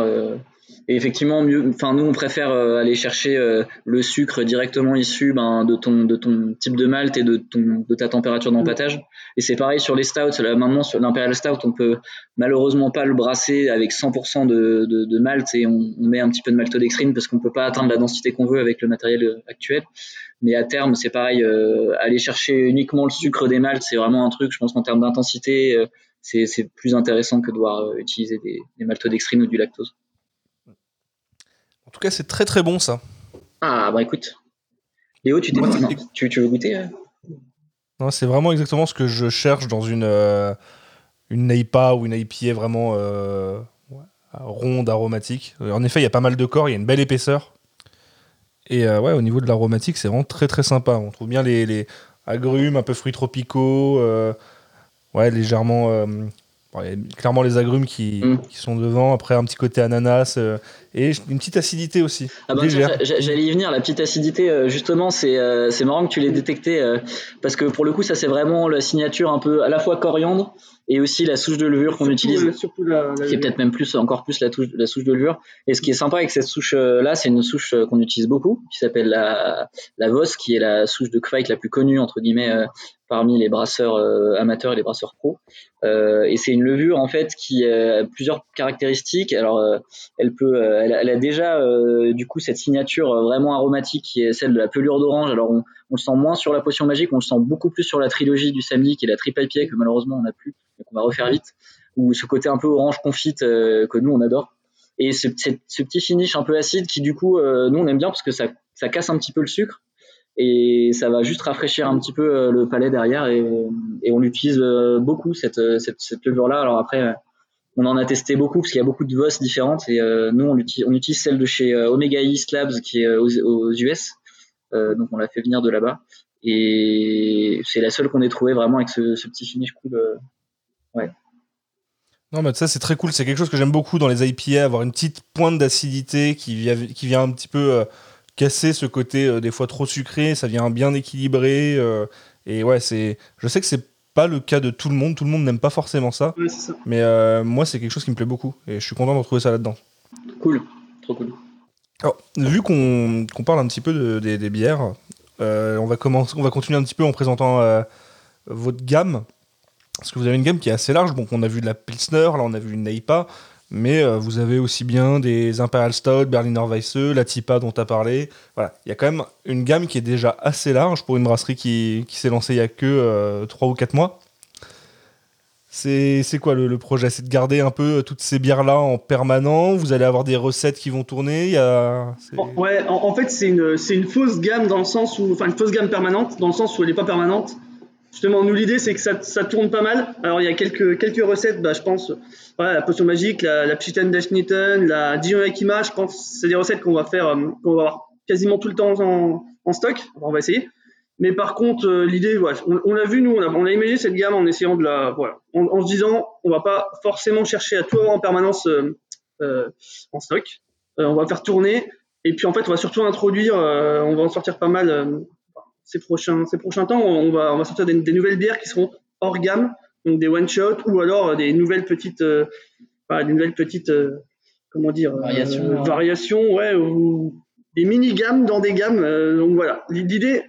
Et effectivement, mieux. Enfin, nous, on préfère euh, aller chercher euh, le sucre directement issu ben, de ton de ton type de malt et de ton de ta température d'empâtage. Et c'est pareil sur les stouts. Là, maintenant, sur l'imperial stout, on peut malheureusement pas le brasser avec 100% de, de, de malt et on, on met un petit peu de maltodextrine parce qu'on peut pas atteindre la densité qu'on veut avec le matériel euh, actuel. Mais à terme, c'est pareil, euh, aller chercher uniquement le sucre des maltes, c'est vraiment un truc, je pense qu'en termes d'intensité, euh, c'est c'est plus intéressant que de devoir utiliser des, des maltodextrines ou du lactose. En tout cas, c'est très très bon ça. Ah, bah écoute. Léo, tu, Moi, veux goûter euh Non, c'est vraiment exactement ce que je cherche dans une, euh, une IPA ou une IPA vraiment euh, ronde, aromatique. En effet, il y a pas mal de corps, il y a une belle épaisseur. Et euh, ouais, au niveau de l'aromatique, c'est vraiment très très sympa. On trouve bien les, les agrumes, un peu fruits tropicaux, ouais, légèrement. Bon, il y a clairement les agrumes qui, Mm. qui sont devant, après un petit côté ananas euh, et une petite acidité aussi. Ah bah, J'allais y venir, la petite acidité, euh, justement, c'est euh, c'est marrant que tu l'aies détecté, euh, parce que pour le coup, ça c'est vraiment la signature un peu à la fois coriandre et aussi la souche de levure qu'on utilise. Surtout, surtout la, la- qui est peut-être même plus encore plus la, touche, la souche de levure. Et ce qui est sympa avec cette souche euh, là, c'est une souche euh, qu'on utilise beaucoup, qui s'appelle la, la Voss, qui est la souche de Kvike la plus connue entre guillemets euh, parmi les brasseurs euh, amateurs et les brasseurs pros. Euh, et c'est une levure en fait qui euh, a plusieurs caractéristiques. Alors euh, elle a- déjà du coup cette signature vraiment aromatique qui est celle de la pelure d'orange. Alors on, le sent moins sur la potion magique, on le sent beaucoup plus sur la trilogie du samedi qui est la triple IPA que malheureusement on n'a plus, donc on va refaire vite ou ce côté un peu orange confite que nous on adore. Et ce, ce- petit finish un peu acide qui du coup nous on aime bien parce que ça casse un petit peu le sucre et ça va juste rafraîchir un petit peu euh, le palais derrière et, on l'utilise euh, beaucoup cette, euh, cette, cette levure là. Alors après on en a testé beaucoup parce qu'il y a beaucoup de VOS différentes et nous on utilise, celle de chez Omega East Labs qui est aux, US. Donc on l'a fait venir de là-bas Et c'est la seule qu'on ait trouvée vraiment avec ce, petit finish cool. euh. Non, mais ça, c'est très cool. C'est quelque chose que j'aime beaucoup dans les IPA, avoir une petite pointe d'acidité qui vient, qui vient un petit peu casser ce côté euh, des fois trop sucré. Ça vient bien équilibré. euh, et ouais, c'est. Je sais que c'est pas le cas de tout le monde. Tout le monde n'aime pas forcément ça. Ouais, c'est ça. Mais euh, moi, c'est quelque chose qui me plaît beaucoup. Et je suis content de retrouver ça là-dedans. Cool, trop cool. Alors, vu qu'on qu'on parle un petit peu de- des- des bières, euh, on, va commencer, on va continuer un petit peu en présentant euh, votre gamme. Parce que vous avez une gamme qui est assez large. Donc, on a vu de la Pilsner, là, on a vu une Neipa. Mais euh, vous avez aussi bien des Imperial Stout, Berliner Weisse, la Tipa dont tu as parlé. Voilà, il y a quand même une gamme qui est déjà assez large pour une brasserie qui, qui s'est lancée il y a que 3 ou 4 mois. C'est quoi le, projet? C'est de garder un peu toutes ces bières-là en permanent? Vous allez avoir des recettes qui vont tourner? Ouais, en, fait, c'est une, une fausse gamme dans le sens où, enfin, une fausse gamme permanente dans le sens où elle n'est pas permanente. Justement, nous, l'idée, c'est que ça, ça tourne pas mal. Alors, il y a quelques, quelques recettes, bah, je pense, voilà, la potion magique, la, la Pchitan Dashnitten, la Dijon Yakima, je pense, c'est des recettes qu'on va faire, euh, qu'on va avoir quasiment tout le temps en, en stock. On va essayer. Mais par contre, euh, l'idée, voilà, on, on l'a vu, nous, on a, on a imaginé cette gamme en essayant de la, voilà, en, se disant, on va pas forcément chercher à tout avoir en permanence euh, euh, en stock. Euh, on va faire tourner. Et puis en fait, on va surtout introduire, euh, on va en sortir pas mal ces prochains, ces prochains temps. On va, on va sortir des, des nouvelles bières qui seront hors gamme, donc des one shot ou alors euh, des nouvelles petites, euh, des nouvelles petites, euh, comment dire, euh, Variations, hein. variations, ouais, ou des mini gammes dans des gammes. donc voilà, l'idée,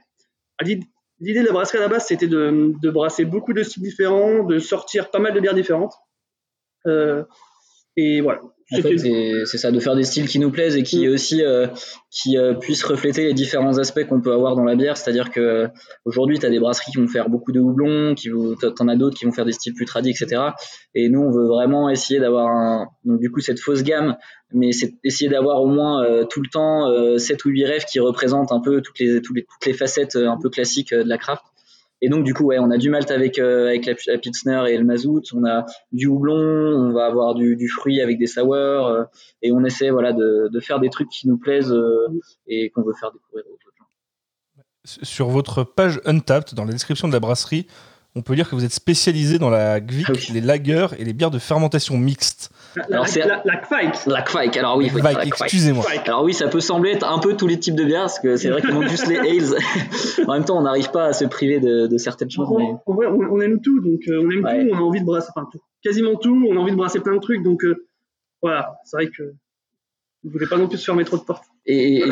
l'idée de la brasserie à la base, c'était de, de brasser beaucoup de styles différents, de sortir pas mal de bières différentes. Et voilà. En fait, c'est- ça, de faire des styles qui nous plaisent et qui Mm. aussi euh, qui euh, puissent refléter les différents aspects qu'on peut avoir dans la bière. C'est-à-dire que euh, aujourd'hui, tu as des brasseries qui vont faire beaucoup de houblon, qui vont, t'en as d'autres qui vont faire des styles plus tradis, etc. Et nous, on veut vraiment essayer d'avoir un, donc du coup cette fausse gamme, mais c'est essayer d'avoir au moins euh, tout le temps euh, 7 ou 8 rêves qui représentent un peu toutes les, toutes les, toutes les facettes euh, un peu classiques euh, de la craft. Et donc du coup, ouais, on a du malt avec euh, avec la, la Pilsner et le mazout, on a du houblon, on va avoir du, du fruit avec des sours, euh, et on essaie voilà de, de faire des trucs qui nous plaisent euh, et qu'on veut faire découvrir aux autres gens. Sur votre page Untapped, dans la description de la brasserie, on peut lire que vous êtes spécialisé dans la Gvic, Ah oui. les lagers et les bières de fermentation mixte. La, Alors, la, c'est- la, la Kvike. La Kvike, alors oui, dire excusez-moi. Alors oui, ça peut sembler être un peu tous les types de bières, parce que c'est vrai qu'il manque juste les (laughs) ales. (laughs) en même temps, on n'arrive pas à se priver de, de certaines choses. En, Mais... en vrai, on, on aime tout, donc euh, on aime Ouais. tout, on a envie de brasser, enfin tout, quasiment tout, on a envie de brasser plein de trucs, donc euh, voilà, c'est vrai que vous voulez pas non plus se fermer trop de portes. Et, et-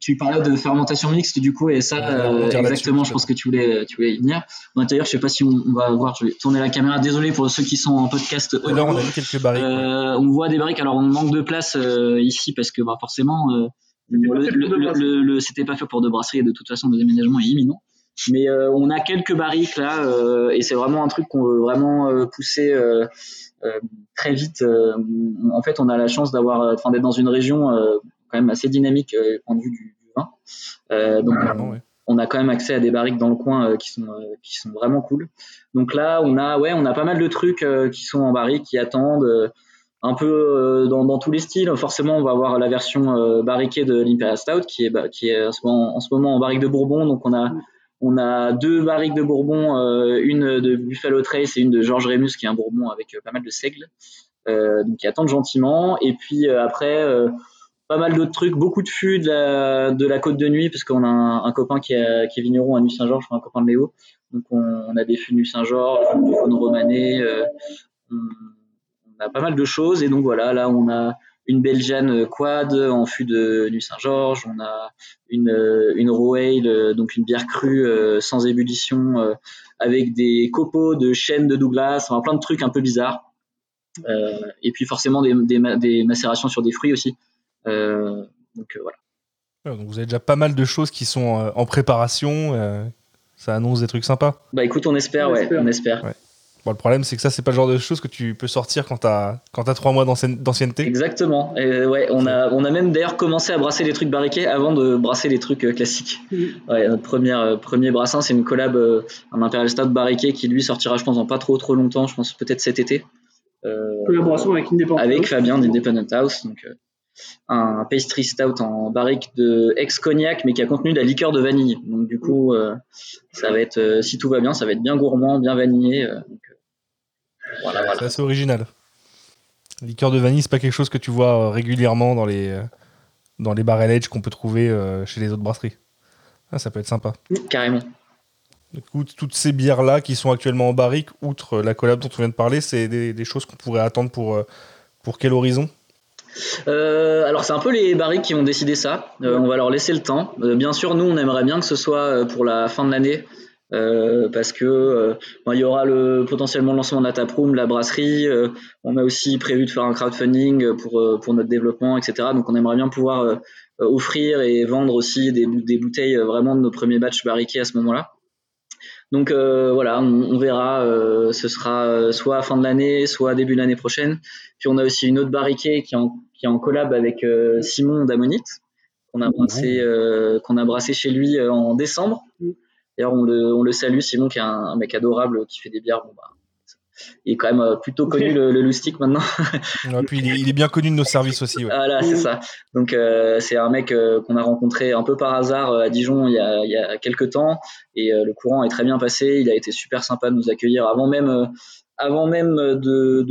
tu parlais de fermentation mixte du coup, et ça, euh, exactement, je pense que tu voulais, tu voulais y venir. Bon, D'ailleurs, je sais pas si on, on va voir, je vais tourner la caméra. Désolé pour ceux qui sont en podcast. Et là, on a mis quelques barriques. ouais. Euh, on voit des barriques. Alors, on manque de place euh, ici parce que bah, forcément, euh, C'était pas le- fait pour le- deux le- brasseries. le- le- c'était pas fait pour deux brasseries et de toute façon, le déménagement est imminent. Mais euh, on a quelques barriques là euh, et c'est vraiment un truc qu'on veut vraiment euh, pousser euh, euh, très vite. euh, en fait, on a la chance d'avoir, euh, enfin, d'être dans une région euh, quand même assez dynamique euh, du point de vue du, vin. Euh, donc, ouais. on a quand même accès à des barriques dans le coin euh, qui sont euh, qui sont vraiment cool. Donc là, on a ouais, on a pas mal de trucs euh, qui sont en barrique, qui attendent euh, un peu euh, dans, dans tous les styles. Forcément, on va avoir la version euh, barriquée de l'Imperial Stout qui est bah, qui est en ce, moment, en ce moment en barrique de Bourbon. Donc on a on a deux barriques de Bourbon, euh, une de Buffalo Trace et une de Georges Rémus qui est un Bourbon avec euh, pas mal de seigle. Euh, donc qui attendent gentiment. Et puis euh, après. Euh, pas mal d'autres trucs, beaucoup de fûts de la, côte de nuit, parce qu'on a un, copain qui, est- vigneron à Nuit-Saint-Georges, un copain de Léo. Donc on, a des fûts de Nuit-Saint-Georges, du faune romanée, euh, on, a pas mal de choses. Et donc voilà, là on a une Belgiane quad en fût de Nuit-Saint-Georges, on a une, euh, une euh, donc une bière crue euh, sans ébullition, euh, avec des copeaux de chêne de Douglas, enfin plein de trucs un peu bizarres. Euh, et puis forcément des, des, des macérations sur des fruits aussi. Euh, donc euh, voilà. Donc vous avez déjà pas mal de choses qui sont euh, en préparation. euh, ça annonce des trucs sympas. Bah écoute, on espère, On ouais, espère. on espère. Bon, le problème, c'est que ça, c'est pas le genre de choses que tu peux sortir quand t'as quand t'as trois mois d'ancien- d'ancienneté. Exactement. Ouais, on a, on a même d'ailleurs commencé à brasser les trucs barriqués avant de brasser les trucs euh, classiques. Mhm. Ouais, notre premier, euh, premier brassin, c'est une collab, euh, un Imperial Stout barriqué qui lui sortira, je pense, dans pas trop trop longtemps, je pense peut-être cet été. Euh, Collaboration avec Independent. avec Fabien d'Independent House. Donc, euh, un pastry stout en barrique de ex-cognac, mais qui a contenu de la liqueur de vanille. Donc du coup, euh, ça va être, euh, si tout va bien, ça va être bien gourmand, bien vanillé. euh, donc, voilà, voilà. C'est assez original. Liqueur de vanille, c'est pas quelque chose que tu vois régulièrement dans les, dans les barrel aged qu'on peut trouver chez les autres brasseries. Ah, ça peut être sympa. Carrément. Du coup, toutes ces bières-là qui sont actuellement en barrique, outre la collab dont on vient de parler, c'est des, des choses qu'on pourrait attendre pour, pour quel horizon? Euh, alors c'est un peu les barriques qui vont décider ça. Euh, on va leur laisser le temps. Euh, bien sûr, nous on aimerait bien que ce soit pour la fin de l'année. parce que il y aura le potentiellement le lancement de la taproom, la brasserie. on a aussi prévu de faire un crowdfunding pour pour notre développement, etc. Donc on aimerait bien pouvoir offrir et vendre aussi des, des bouteilles vraiment de nos premiers batchs barriqués à ce moment-là. Donc euh, voilà, on, on verra. euh, ce sera euh, soit à fin de l'année, soit début de l'année prochaine. Puis on a aussi une autre barriquée qui est en, qui est en collab avec euh, Simon d'Amonite, qu'on a brassé, euh, qu'on a brassé chez lui euh, en décembre. Mm. D'ailleurs, on le, on le salue, Simon, qui est un, un mec adorable, qui fait des bières. Bon, bah, il est quand même euh, plutôt connu (laughs) le, le loustic maintenant. Ouais, puis il est, il est bien connu de nos services aussi. ouais. Voilà, c'est ça. Donc euh, c'est un mec euh, qu'on a rencontré un peu par hasard euh, à Dijon il y a, il y a quelques temps et euh, le courant est très bien passé. Il a été super sympa de nous accueillir avant même, euh, avant même de,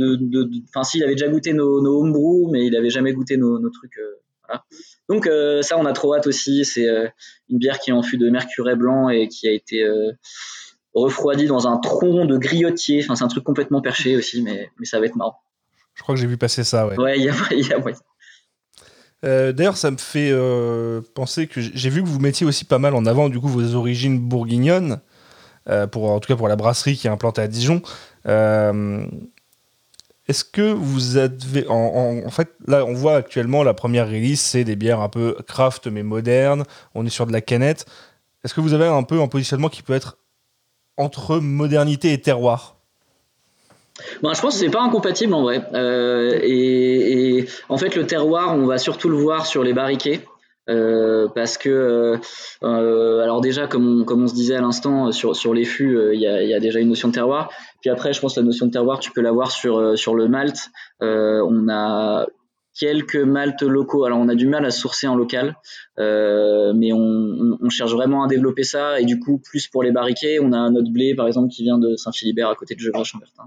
enfin si, il avait déjà goûté nos, nos homebrew, mais il avait jamais goûté nos, nos trucs. euh, voilà. Donc euh, ça, on a trop hâte aussi. C'est euh, une bière qui est en fût de mercuret blanc et qui a été euh, refroidie dans un tronc de griotier. Enfin, c'est un truc complètement perché aussi, mais, mais ça va être marrant. Je crois que j'ai vu passer ça. Ouais. Ouais, il y a, (laughs) il y a moyen. Euh, D'ailleurs, ça me fait euh, penser que j'ai vu que vous mettiez aussi pas mal en avant du coup vos origines bourguignonnes, euh, pour en tout cas pour la brasserie qui est implantée à Dijon. Est-ce que vous avez en, en- en fait là on voit actuellement la première release c'est des bières un peu craft mais modernes. On est sur de la canette. Est-ce que vous avez un peu un positionnement qui peut être entre modernité et terroir Bon, je pense que c'est pas incompatible en vrai. Euh, et, en fait, le terroir, on va surtout le voir sur les barriquets. Euh, parce que, euh, alors déjà, comme on, comme on se disait à l'instant, sur, sur les fûts, il y, a, déjà une notion de terroir. Puis après, je pense que la notion de terroir, tu peux l'avoir sur, sur le malt. On a quelques maltes locaux. Alors, on a du mal à sourcer en local, euh, mais on, cherche vraiment à développer ça. Et du coup, plus pour les barriquets, on a notre blé, par exemple, qui vient de Saint-Philibert, à côté de Gevrey-Chambertin.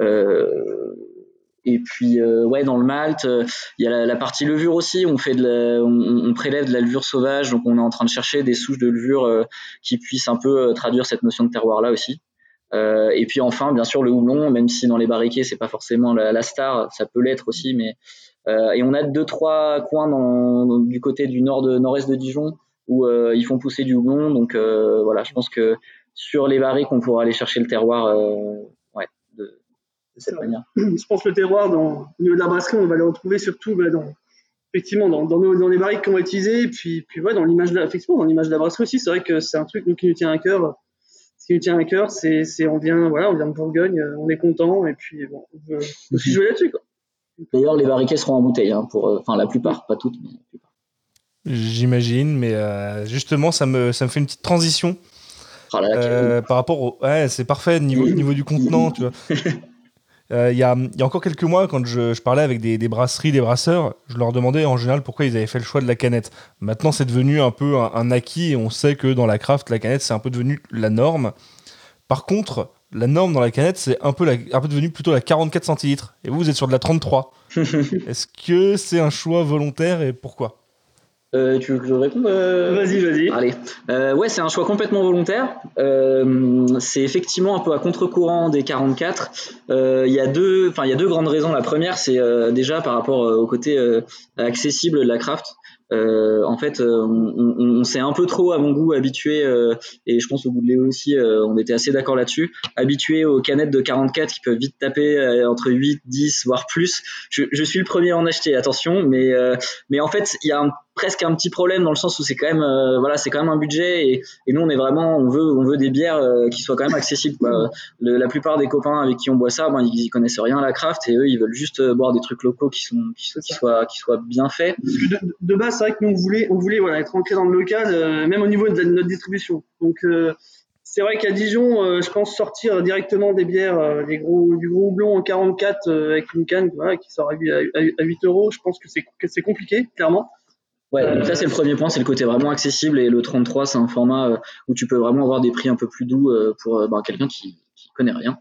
Euh, et puis euh, ouais dans le malt, il y a la, partie levure aussi. On fait on, prélève de la levure sauvage, donc on est en train de chercher des souches de levure euh, qui puissent un peu traduire cette notion de terroir là aussi. Et puis enfin bien sûr le houblon, même si dans les barriquets c'est pas forcément la, la star, ça peut l'être aussi, mais et on a deux trois coins dans, dans- du côté du nord de nord-est de Dijon où euh, ils font pousser du houblon, donc euh, voilà, je pense que sur les barriques on pourra aller chercher le terroir, euh, ouais, de, de cette manière. (clears throat) je pense que le terroir, dans, au niveau de la brasserie, on va le retrouver surtout bah, dans, effectivement, dans, dans, nos, dans les barriques qu'on va utiliser, et puis, puis ouais, dans l'image de la, effectivement, dans l'image de la brasserie aussi. C'est vrai que c'est un truc nous, qui nous tient à cœur. Ce qui nous tient à cœur, c'est, on vient, voilà, on vient de Bourgogne, euh, on est content, et puis bon, on veut aussi jouer là-dessus, quoi. D'ailleurs, les barriquets seront en bouteille, hein, pour, euh, enfin la plupart, pas toutes, mais la plupart. J'imagine, mais euh, justement ça me ça me fait une petite transition. Ah là Euh, par rapport au. Ouais, c'est parfait, niveau, niveau du contenant, tu vois. (laughs) Euh, Il y, a, y a encore quelques mois, quand je, je parlais avec des, des brasseries, des brasseurs, je leur demandais en général pourquoi ils avaient fait le choix de la canette. Maintenant, c'est devenu un peu un, un acquis et on sait que dans la craft, la canette, c'est un peu devenu la norme. Par contre, la norme dans la canette, c'est un peu, la- un peu devenu plutôt la 44 centilitres. Et vous, vous êtes sur de la 33. (laughs) Est-ce que c'est un choix volontaire et pourquoi? Euh, tu veux que je réponde euh Vas-y, vas-y. Allez, Euh, ouais, c'est un choix complètement volontaire. Euh, c'est effectivement un peu à contre-courant des 44. Euh, Il y a deux, enfin il y a deux grandes raisons. La première, c'est euh, déjà par rapport euh, au côté euh, accessible de la craft. Euh, en fait, euh, on, on- on s'est un peu trop, à mon goût, habitué, euh, et je pense au goût de Léo aussi, euh, on était assez d'accord là-dessus, habitué aux canettes de 44 qui peuvent vite taper euh, entre 8, 10, voire plus. Je, je suis le premier à en acheter, attention, mais euh, mais en fait, il y a un- presque un petit problème dans le sens où c'est quand même, euh, voilà, c'est quand même un budget, et, et nous on est vraiment, on veut, on veut des bières euh, qui soient quand même accessibles. quoi. Le- la plupart des copains avec qui on boit ça, ben, ils, ils connaissent rien à la craft, et eux ils veulent juste euh, boire des trucs locaux qui sont, qui, soient, qui soient bien faits. De, de base, c'est vrai que nous, on voulait, on voulait voilà, être ancré dans le local, euh, même au niveau de notre distribution. Donc, c'est vrai qu'à Dijon, je pense sortir directement des bières, des gros, du gros houblon en 44 euh, avec une canne voilà, qui sort à, huit- à, à 8 euros, je pense que c'est que c'est compliqué, clairement. Ouais, donc ça c'est le premier point, c'est le côté vraiment accessible et le 33 c'est un format euh, où tu peux vraiment avoir des prix un peu plus doux euh, pour euh, bah, quelqu'un qui, qui connaît rien.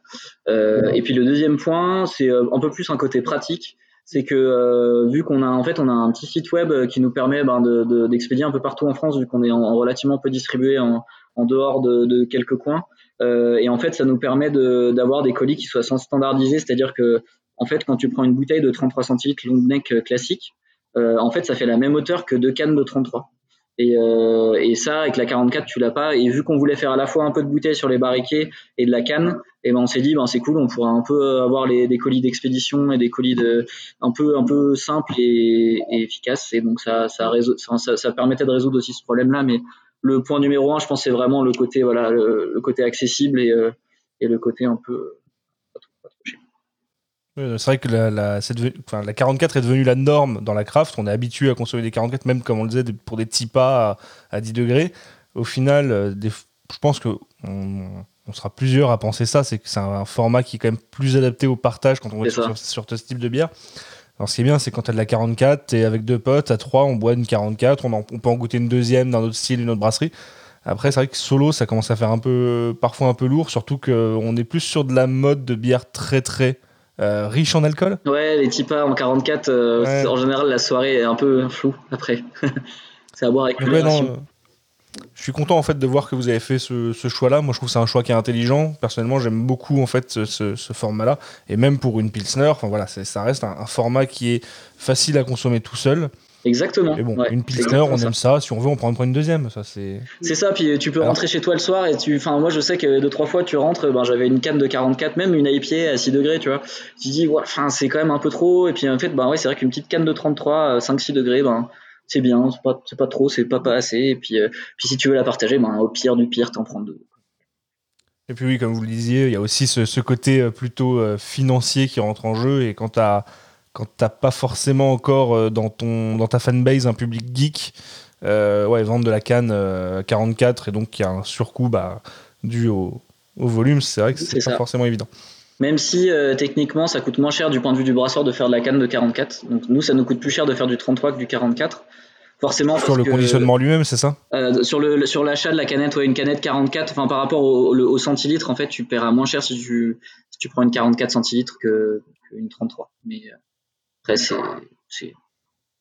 Euh, et puis le deuxième point, c'est un peu plus un côté pratique, c'est que vu qu'on a en fait on a un petit site web qui nous permet ben, de- de- d'expédier un peu partout en France vu qu'on est en, en relativement peu distribué en, en dehors de, de quelques coins. Et en fait ça nous permet d'avoir des colis qui soient standardisés, c'est-à-dire que en fait quand tu prends une bouteille de 33 centilitres long neck classique en fait, ça fait la même hauteur que deux cannes de 33. Et, euh, et ça, avec la 44, tu l'as pas. Et vu qu'on voulait faire à la fois un peu de bouteille sur les barriquets et de la canne, et ben on s'est dit, ben c'est cool, on pourra un peu avoir les, des colis d'expédition et des colis de un peu un peu simples et, efficaces. Et donc ça ça, ça, permettait de résoudre aussi ce problème-là. Mais le point numéro un, je pense, c'est vraiment le côté voilà le, côté accessible euh, et le côté un peu pas trop, pas trop cher. Euh, C'est vrai que la, la, c'est devenu- enfin, la 44 est devenue la norme dans la craft. On est habitué à consommer des 44, même comme on le disait, pour des petits pas à, à 10 degrés. Au final, euh, des- je pense que on, on sera plusieurs à penser ça. C'est que c'est un, un format qui est quand même plus adapté au partage quand on est sur, sur ce type de bière. Alors, ce qui est bien, c'est quand tu as de la 44, t'es avec deux potes, à trois, on boit une 44, on, en- on peut en goûter une deuxième d'un autre style, une autre brasserie. Après, c'est vrai que solo, ça commence à faire un peu, parfois un peu lourd, surtout qu'on est plus sur de la mode de bière très très euh, riche en alcool. Ouais, les typas en 44, euh, Ouais. en général, la soirée est un peu floue après. (laughs) c'est à boire avec ouais, non, je suis content en fait de voir que vous avez fait ce, ce choix-là. Moi, je trouve que c'est un choix qui est intelligent. Personnellement, j'aime beaucoup en fait ce, ce- ce format-là, et même pour une pilsner. Enfin voilà, ça reste un, un format qui est facile à consommer tout seul. Exactement. Et bon, Ouais, une pilsner, on aime ça. Si on veut, on prend, on prend une deuxième. Ça c'est. C'est ça, puis tu peux Alors- rentrer chez toi le soir et tu. Enfin, moi je sais que deux, trois fois tu rentres, ben, j'avais une canne de 44, même une IPA à 6 degrés, tu vois. Tu dis, ouais, enfin, c'est quand même un peu trop. Et puis en fait, ben ouais, c'est vrai qu'une petite canne de 33, 5-6 degrés, ben c'est bien, c'est pas, c'est pas trop, c'est pas pas assez. Et puis, euh, puis si tu veux la partager, ben au pire du pire, t'en prends deux. Et puis oui, comme vous le disiez, il y a aussi ce, ce côté euh, plutôt euh, financier qui rentre en jeu. Et quand t'as quand t'as pas forcément encore euh, dans ton dans ta fanbase un public geek, euh, ouais, vendre de la canne euh, 44 et donc qu'il y a un surcoût bah, dû au, au volume, c'est vrai que c'est pas ça. forcément évident. Même si euh, techniquement ça coûte moins cher du point de vue du brasseur de faire de la canne de 44. Donc nous, ça nous coûte plus cher de faire du 33 que du 44. Forcément. Sur le que- conditionnement lui-même, c'est ça? Euh, sur le sur l'achat de la canette, ouais, une canette 44, enfin par rapport au, au centilitre, en fait, tu paieras moins cher si tu si tu prends une 44 centilitres que qu'une 33. Mais euh, après, c'est c'est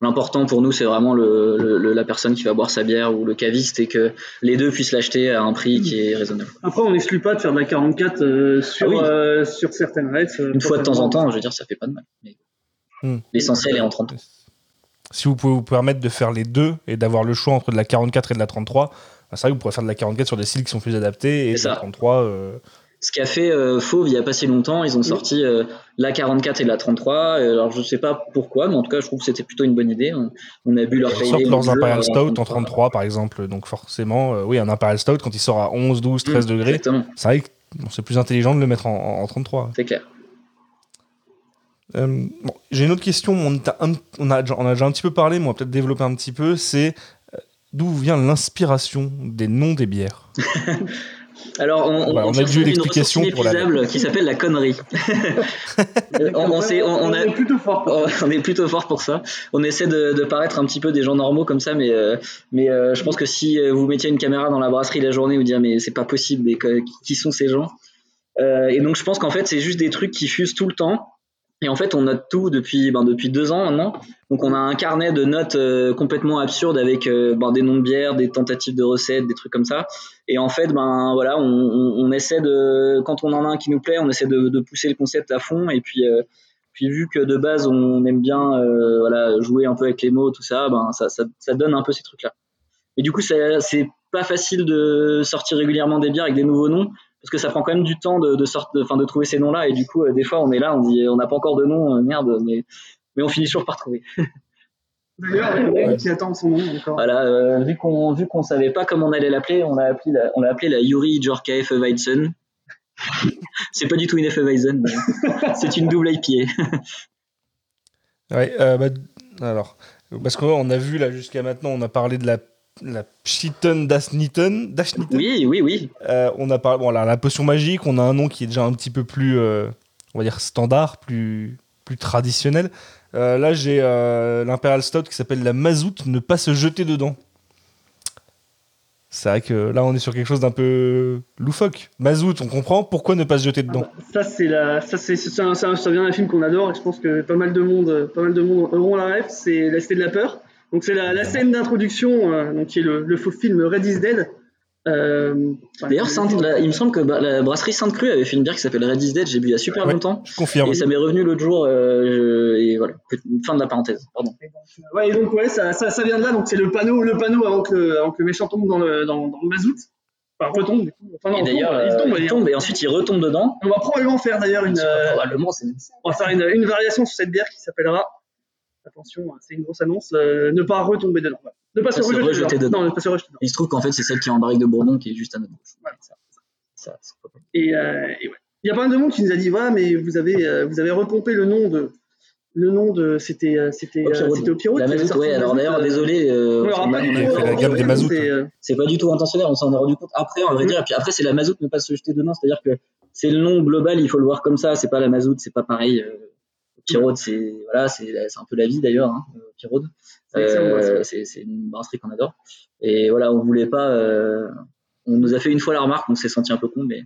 l'important pour nous, c'est vraiment le, le- le- la personne qui va boire sa bière ou le caviste et que les deux puissent l'acheter à un prix qui est raisonnable. Après, on n'exclut pas de faire de la 44 euh, sur, Ah oui. euh, sur certaines règles. euh, Une fois de temps en temps, je veux dire, ça fait pas de mal. Mais Hmm. L'essentiel est en 33. Si vous pouvez vous permettre de faire les deux et d'avoir le choix entre de la 44 et de la 33, bah, c'est vrai que vous pourrez faire de la 44 sur des styles qui sont plus adaptés et de la ça. 33. euh, Ce qu'a fait euh, Fauve il y a pas si longtemps, ils ont sorti euh, la 44 et la 33. euh, alors je sais pas pourquoi, mais en tout cas je trouve que c'était plutôt une bonne idée. On, on a bu leur Ils sortent leurs Imperial euh, Stout en 33 par exemple, donc forcément, euh, oui, un Imperial Stout quand il sort à 11, 12, 13 Mm, degrés, c'est vrai que bon, c'est plus intelligent de le mettre en, en- en 33. c'est clair. Euh, bon, J'ai une autre question, on, t'a un- on a, déjà- on a déjà un petit peu parlé, mais on va peut-être développer un petit peu, c'est d'où vient l'inspiration des noms des bières? (laughs) Alors on, Voilà, on a dû une l'explication pour la- qui s'appelle la connerie. (laughs) On, on sait- on- on a- est plutôt fort. pour ça. (laughs) on est plutôt fort pour ça. On essaie de, de paraître un petit peu des gens normaux comme ça, mais euh, mais euh, je pense que si euh, vous mettiez une caméra dans la brasserie la journée, vous dire mais c'est pas possible, mais que- qui sont ces gens? Euh, Et donc je pense qu'en fait c'est juste des trucs qui fusent tout le temps. Et en fait on note tout depuis ben, depuis deux ans maintenant. Donc on a un carnet de notes euh, complètement absurdes avec euh, ben, des noms de bières, des tentatives de recettes, des trucs comme ça. Et en fait ben voilà on, on, on essaie de quand on en a un qui nous plaît, on essaie de, de pousser le concept à fond et puis euh, puis vu que de base on aime bien euh, voilà jouer un peu avec les mots tout ça ben ça, ça, ça donne un peu ces trucs là et du coup c'est pas facile de sortir régulièrement des bières avec des nouveaux noms parce que ça prend quand même du temps de de sorte de, de trouver ces noms là et du coup euh, des fois on est là on dit on n'a pas encore de nom euh, merde mais mais on finit toujours par trouver. (laughs) D'ailleurs, il y a qui attend son nom encore. voilà euh, vu qu'on vu qu'on savait pas comment on allait l'appeler on l'a appelé la, on l'a appelé la Yuri Jorka Hefeweizen (laughs) c'est pas du tout une Hefeweizen mais c'est une double IPA Ouais, euh, bah, alors, parce qu'on a vu là jusqu'à maintenant, on a parlé de la la. Oui, oui, oui. Euh, on a parlé, bon, là, la potion magique, on a un nom qui est déjà un petit peu plus, euh, on va dire, standard, plus, plus traditionnel. Euh, là, j'ai euh, l'Imperial Stout qui s'appelle la Mazout, ne pas se jeter dedans. C'est vrai que là, on est sur quelque chose d'un peu loufoque. Mazout, on comprend. Pourquoi ne pas se jeter dedans? Ça, c'est la, ça, c'est, c'est un- ça, ça vient d'un film qu'on adore et je pense que pas mal de monde, pas mal de monde auront la rêve. C'est La Cité de la Peur. Donc, c'est la, la scène d'introduction, euh, donc qui est le, le faux film Red is Dead. Euh, D'ailleurs, Sainte- la- il me semble que bah, la brasserie Sainte-Crue avait fait une bière qui s'appelle Red is Dead, j'ai bu il y a super Ouais. longtemps. Je confirme. Et ça m'est revenu l'autre jour, euh, et voilà, fin de la parenthèse, pardon. Ouais, et donc ouais, ça, ça, ça vient de là. Donc c'est le panneau, le panneau avant que le, avant que le méchant tombe dans le, dans, dans le mazout. Enfin, retombe du coup. Enfin, non, et d'ailleurs, tombe, il euh, tombe, il d'ailleurs. tombe et ensuite il retombe dedans. On va probablement faire d'ailleurs une, Probablement, c'est on va faire une, une variation sur cette bière qui s'appellera. Attention, hein, c'est une grosse annonce. euh, ne pas retomber dedans. Voilà. Ne pas se Pas se rejeter, rejeter dedans. dedans. Non, ne pas se rejeter dedans. Il se trouve qu'en fait, c'est celle qui est en barrique de Bourbon qui est juste à notre gauche. Voilà. Ça, ça, ça- ça- Et, euh, et ouais. Il y a pas mal de monde qui nous a dit ouais, mais vous avez, euh, vous avez repompé le nom de, le nom de, c'était, euh, c'était, Au Pyrote. c'était au Pyrote. La Mazout, ouais, alors d'ailleurs, désolé. euh, on on a- on la gamme des mazouts. c'est, pas du tout intentionnel, on s'en est rendu compte après, vrai Mhm. dire. Et puis après, c'est la mazout, ne pas se jeter dedans. C'est-à-dire que c'est le nom global, il faut le voir comme ça. C'est pas la mazout, c'est pas pareil. Pirode, c'est voilà, c'est un peu la vie d'ailleurs, hein, euh, Pirode. C'est excellent, Euh, c'est une brasserie qu'on adore. Et voilà, on voulait pas. euh, on nous a fait une fois la remarque, on s'est senti un peu con, mais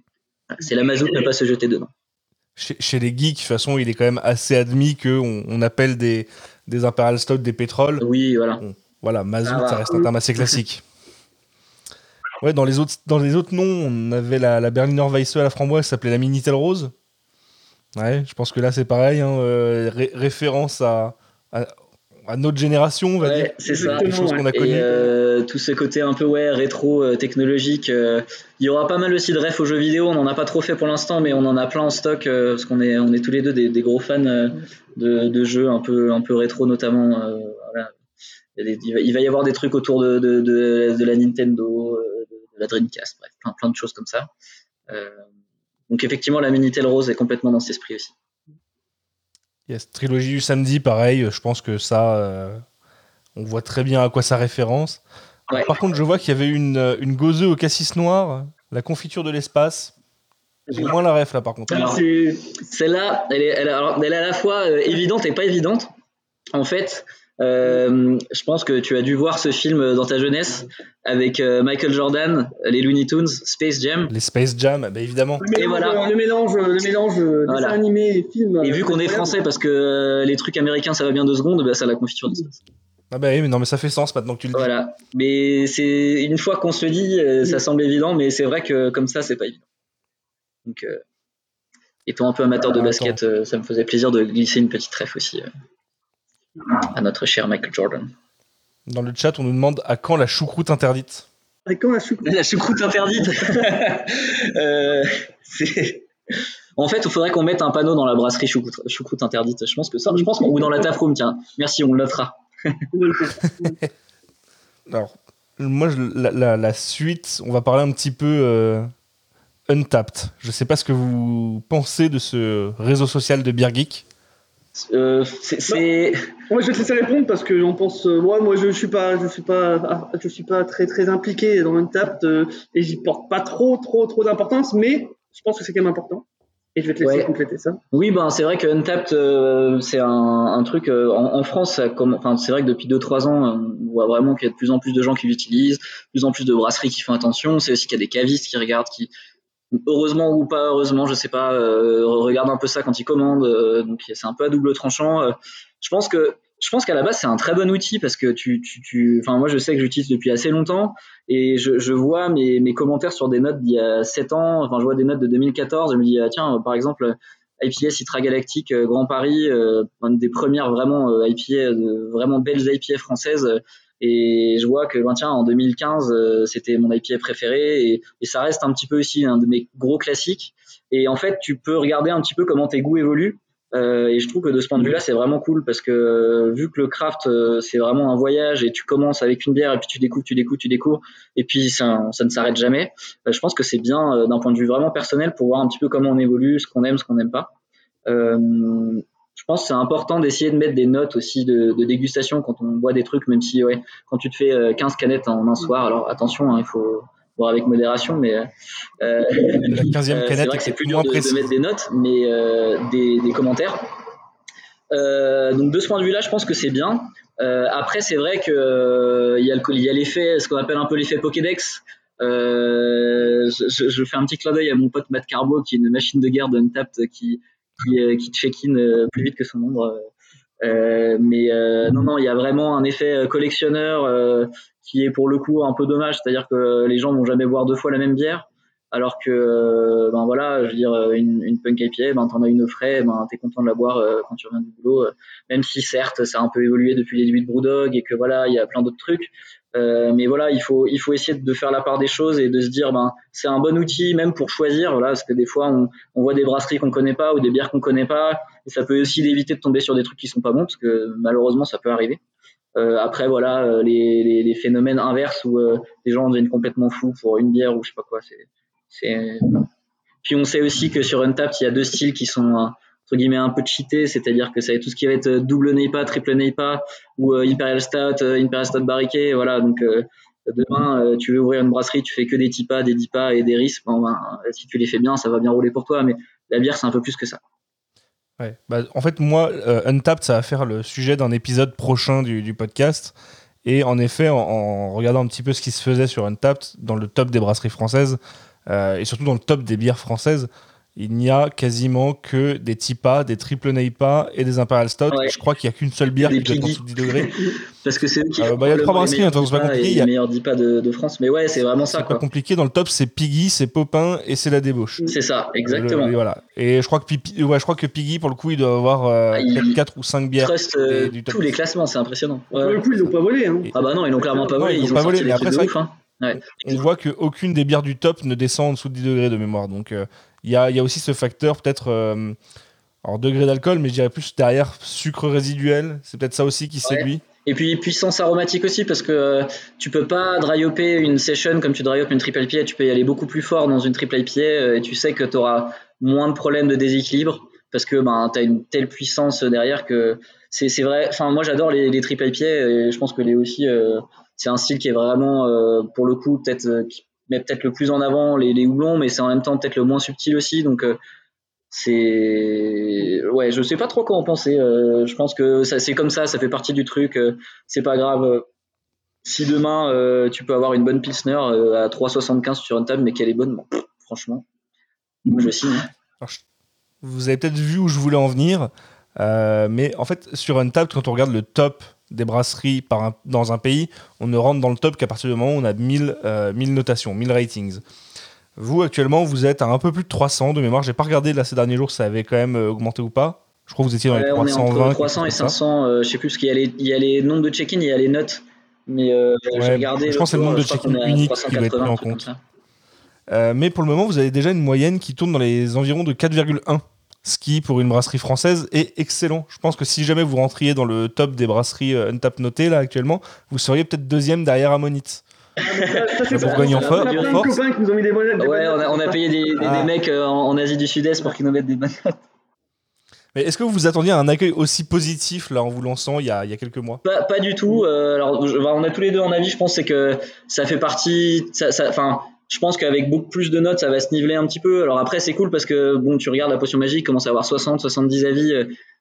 c'est la mazout, ne pas se jeter dedans. Chez, chez les geeks, de toute façon, il est quand même assez admis qu'on on appelle des, des Imperial Stout des pétroles. Oui, voilà. Voilà, Mazout, Ah, ça bah. reste un terme assez classique. Ouais, dans les autres, dans les autres noms, on avait la, la Berliner Weisse à la framboise qui s'appelait la Minitel Rose. Ouais, je pense que là c'est pareil, hein, euh, ré- référence à, à, à notre génération, on va dire. Ouais, c'est ça. Quelque chose qu'on a Et connu. euh, tout ce côté un peu ouais rétro euh, technologique. euh, il y aura pas mal aussi de refs aux jeux vidéo. On en a pas trop fait pour l'instant, mais on en a plein en stock euh, parce qu'on est on est tous les deux des, des gros fans euh, de, de jeux un peu un peu rétro notamment. euh, voilà. Il, des- va, y avoir des trucs autour de de, de, la Nintendo, euh, de, de la Dreamcast, bref, plein plein de choses comme ça. Euh, donc effectivement, la Minitel Rose est complètement dans cet esprit aussi. Yes, trilogie du samedi, pareil, je pense que ça, euh, on voit très bien à quoi ça référence. Ouais. Par contre, je vois qu'il y avait une, euh, une au cassis noir, la confiture de l'espace. J'ai moins la ref là par contre. Celle-là, elle est, elle, alors, elle est à la fois euh, évidente et pas évidente. En fait, euh, je pense que tu as dû voir ce film dans ta jeunesse avec euh, Michael Jordan, les Looney Tunes, Space Jam. Les Space Jam, bah évidemment. le mélange, voilà. le mélange, le mélange euh, Voilà. dessin animé et film. Et vu qu'on est français parce que euh, les trucs américains ça va bien deux secondes, bah, ça a la confiture d'espace. Ah bah oui, mais non, mais ça fait sens maintenant que tu le dis. Voilà. Mais c'est une fois qu'on se le dit, ça semble évident, mais c'est vrai que comme ça, c'est pas évident. Donc, euh, étant un peu amateur de Ah, basket, ça me faisait plaisir de glisser une petite ref aussi euh, à notre cher Michael Jordan. Dans le chat, on nous demande à quand la choucroute interdite. Avec quand la choucroute? La choucroute interdite. (laughs) Euh, c'est- en fait, il faudrait qu'on mette un panneau dans la brasserie choucroute, choucroute interdite. Je pense que ça, je pense qu'on- ou dans la taproom, tiens. Merci, on le notera. (laughs) Alors, moi, je- la, la- la suite, on va parler un petit peu euh, Untapped. Je sais pas ce que vous pensez de ce réseau social de Beer Geek. Euh, c'est- Moi, je vais te laisser répondre parce que j'en pense. euh, moi, moi, je suis pas, je suis pas, ah, je suis pas très très impliqué dans Untapped euh, et j'y porte pas trop trop trop d'importance, mais je pense que c'est quand même important. Et je vais te laisser Ouais. compléter ça. Oui, ben c'est vrai que Untapped, euh, c'est un, un truc en, en France. Enfin, c'est vrai que depuis 2-3 ans, on voit vraiment qu'il y a de plus en plus de gens qui l'utilisent, de plus en plus de brasseries qui font attention. C'est aussi qu'il y a des cavistes qui regardent, qui heureusement ou pas heureusement, je sais pas, euh, regardent un peu ça quand ils commandent. euh, donc c'est un peu à double tranchant. Euh, je pense que je pense qu'à la base c'est un très bon outil parce que tu, tu, tu, enfin moi je sais que j'utilise depuis assez longtemps et je, je vois mes, mes commentaires sur des notes d'il y a 7 ans. Enfin je vois des notes de 2014. Je me dis ah, tiens par exemple IPA Citra Galactique euh, Grand Paris, euh, une des premières vraiment euh, IPA, vraiment belles IPA françaises. Et je vois que ben, tiens, en 2015, euh, c'était mon IPA préféré et, et ça reste un petit peu aussi un de mes gros classiques. Et en fait, tu peux regarder un petit peu comment tes goûts évoluent. Euh, et je trouve que de ce point de vue-là, c'est vraiment cool parce que euh, vu que le craft, euh, c'est vraiment un voyage et tu commences avec une bière et puis tu découvres, tu découvres, tu découvres et puis ça, ça ne s'arrête jamais. Euh, je pense que c'est bien d'un point de vue vraiment personnel pour voir un petit peu comment on évolue, ce qu'on aime, ce qu'on n'aime pas. Euh, je pense que c'est important d'essayer de mettre des notes aussi de, de, dégustation quand on boit des trucs, même si ouais, quand tu te fais 15 canettes en un soir, alors attention, hein, il faut boire avec modération, mais euh, la 15e canette, c'est vrai que c'est plus dur de, de, mettre des notes, mais euh, des, des, commentaires. Euh, donc de ce point de vue-là, je pense que c'est bien. Euh, après, c'est vrai que euh, il y a l'effet, ce qu'on appelle un peu l'effet Pokédex. Euh, je, je, fais un petit clin d'œil à mon pote Matt Carbo, qui est une machine de guerre d'Untapped qui qui, qui check-in plus vite que son nombre. Euh, mais non, non, il y a vraiment un effet collectionneur qui est pour le coup un peu dommage, c'est-à-dire que les gens vont jamais boire deux fois la même bière. Alors que, ben voilà, je veux dire, une, une punk IPA, ben t'en as une au frais, ben t'es content de la boire euh, quand tu reviens du boulot. Euh, même si certes, ça a un peu évolué depuis les débuts de Brewdog et que voilà, il y a plein d'autres trucs. Euh, mais voilà, il faut, il faut essayer de faire la part des choses et de se dire, ben c'est un bon outil même pour choisir, voilà, parce que des fois on, on voit des brasseries qu'on connaît pas ou des bières qu'on connaît pas, et ça peut aussi éviter de tomber sur des trucs qui sont pas bons, parce que malheureusement ça peut arriver. Euh, après voilà, les, les, les, phénomènes inverses où les gens deviennent complètement fous pour une bière ou je sais pas quoi, c'est puis on sait aussi que sur Untapped, il y a deux styles qui sont entre guillemets un peu cheatés, c'est-à-dire que ça tout ce qui va être double NEIPA, triple NEIPA ou euh, Imperial Stout, euh, Imperial Stout barriqué, voilà. Donc euh, demain, tu veux ouvrir une brasserie, tu fais que des TIPA, des DIPA et des RIS. Bon, ben, si tu les fais bien, ça va bien rouler pour toi, mais la bière, c'est un peu plus que ça. Ouais. Bah, en fait, moi, euh, Untapped, ça va faire le sujet d'un épisode prochain du, podcast. Et en effet, en, regardant un petit peu ce qui se faisait sur Untapped, dans le top des brasseries françaises, euh, et surtout dans le top des bières françaises, il n'y a quasiment que des TIPA, des triple NEIPA et des Imperial Stout. Ouais. Je crois qu'il n'y a qu'une seule bière qui peut être en dessous de 10 degrés. (laughs) Parce que c'est eux qui euh, bah, Il y a trois brasseries, hein, c'est pas compliqué. Il y a les meilleurs DIPA de, de, France. Mais ouais, c'est vraiment ça. C'est pas compliqué. Dans le top, c'est Piggy, c'est Popin et c'est la débauche. C'est ça, exactement. Le, et, voilà. et je crois, que Pipi, ouais, je crois que Piggy, pour le coup, il doit avoir euh, ah, il... 4 ou 5 bières. Trust, euh, tous les classements, c'est impressionnant. Ouais. Pour le coup, ils l'ont pas volé. Hein. Ah bah non, ils l'ont clairement pas volé. Ils, ils ont pas volé. Mais après, c'est. Ouais. On voit qu'aucune des bières du top ne descend en dessous de 10 degrés de mémoire. Donc il euh, y, a, y, a, aussi ce facteur, peut-être, euh, alors degré d'alcool, mais je dirais plus derrière sucre résiduel. C'est peut-être ça aussi qui ouais. séduit. Et puis puissance aromatique aussi, parce que euh, tu peux pas dry hopper une session comme tu dry hop une triple IPA. Tu peux y aller beaucoup plus fort dans une triple IPA euh, et tu sais que tu auras moins de problèmes de déséquilibre parce que ben, tu as une telle puissance derrière que c'est vrai. Enfin, moi j'adore les, les triple IPA et je pense que les aussi. C'est un style qui est vraiment euh, pour le coup peut-être euh, qui met peut-être le plus en avant les, houblons mais c'est en même temps peut-être le moins subtil aussi. Donc euh, c'est ouais je sais pas trop quoi en penser. Je pense que c'est comme ça ça fait partie du truc c'est pas grave si demain tu peux avoir une bonne pilsner à 3,75 sur une table mais qu'elle est bonne franchement moi je signe Alors, vous avez peut-être vu où je voulais en venir mais en fait sur une table quand on regarde le top des brasseries par un, dans un pays, on ne rentre dans le top qu'à partir du moment où on a 1000, euh, 1000 notations, 1000 ratings. Vous, actuellement, vous êtes à un peu plus de 300 de mémoire. J'ai pas regardé là ces derniers jours ça avait quand même augmenté ou pas. Je crois que vous étiez dans les ouais, 320. On est entre 300 et 500, euh, je sais plus, parce qu'il y, a les, il y a les nombres de check-in, il y a les notes. Mais euh, ouais, regardé. Je pense que c'est le nombre de check-in unique qui doit être pris en compte. Euh, mais pour le moment, vous avez déjà une moyenne qui tourne dans les environs de 4,1 ce qui, pour une brasserie française, est excellent. Je pense que si jamais vous rentriez dans le top des brasseries euh, Untap notées, là, actuellement, vous seriez peut-être deuxième derrière Ammonite. Ça, Bourgogne en force. On a plein de copains qui nous ont mis des bonnes Ouais, on a, on a payé des, des, ah. des mecs euh, en, en, Asie du Sud-Est pour qu'ils nous mettent des bonnes mais est-ce que vous vous attendiez à un accueil aussi positif là en vous lançant il y a, il y a quelques mois? Pas, pas, du tout. Euh, alors, je, on a tous les deux en avis. Je pense c'est que ça fait partie. Enfin, ça, ça, je pense qu'avec beaucoup plus de notes, ça va se niveler un petit peu. Alors après, c'est cool parce que bon, tu regardes la potion magique, commence à avoir 60, 70 avis.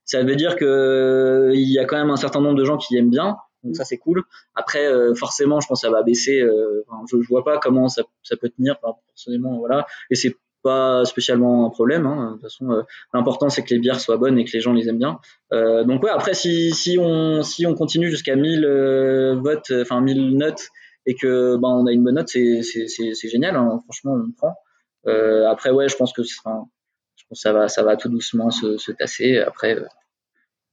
Ça veut dire que il y a quand même un certain nombre de gens qui aiment bien. Donc ça, c'est cool. Après, euh, forcément, je pense que ça va baisser. Euh, je, je vois pas comment ça, peut tenir. Enfin, personnellement, voilà. Et c'est pas spécialement un problème. Hein. De toute façon, euh, l'important c'est que les bières soient bonnes et que les gens les aiment bien. Euh, donc ouais, après si on continue jusqu'à 1000 euh, votes, enfin 1000 notes et que ben on a une bonne note, c'est c'est c'est génial. Hein. Franchement, on prend. Euh, après ouais, je pense que enfin, je pense que ça va ça va tout doucement se, se tasser. Après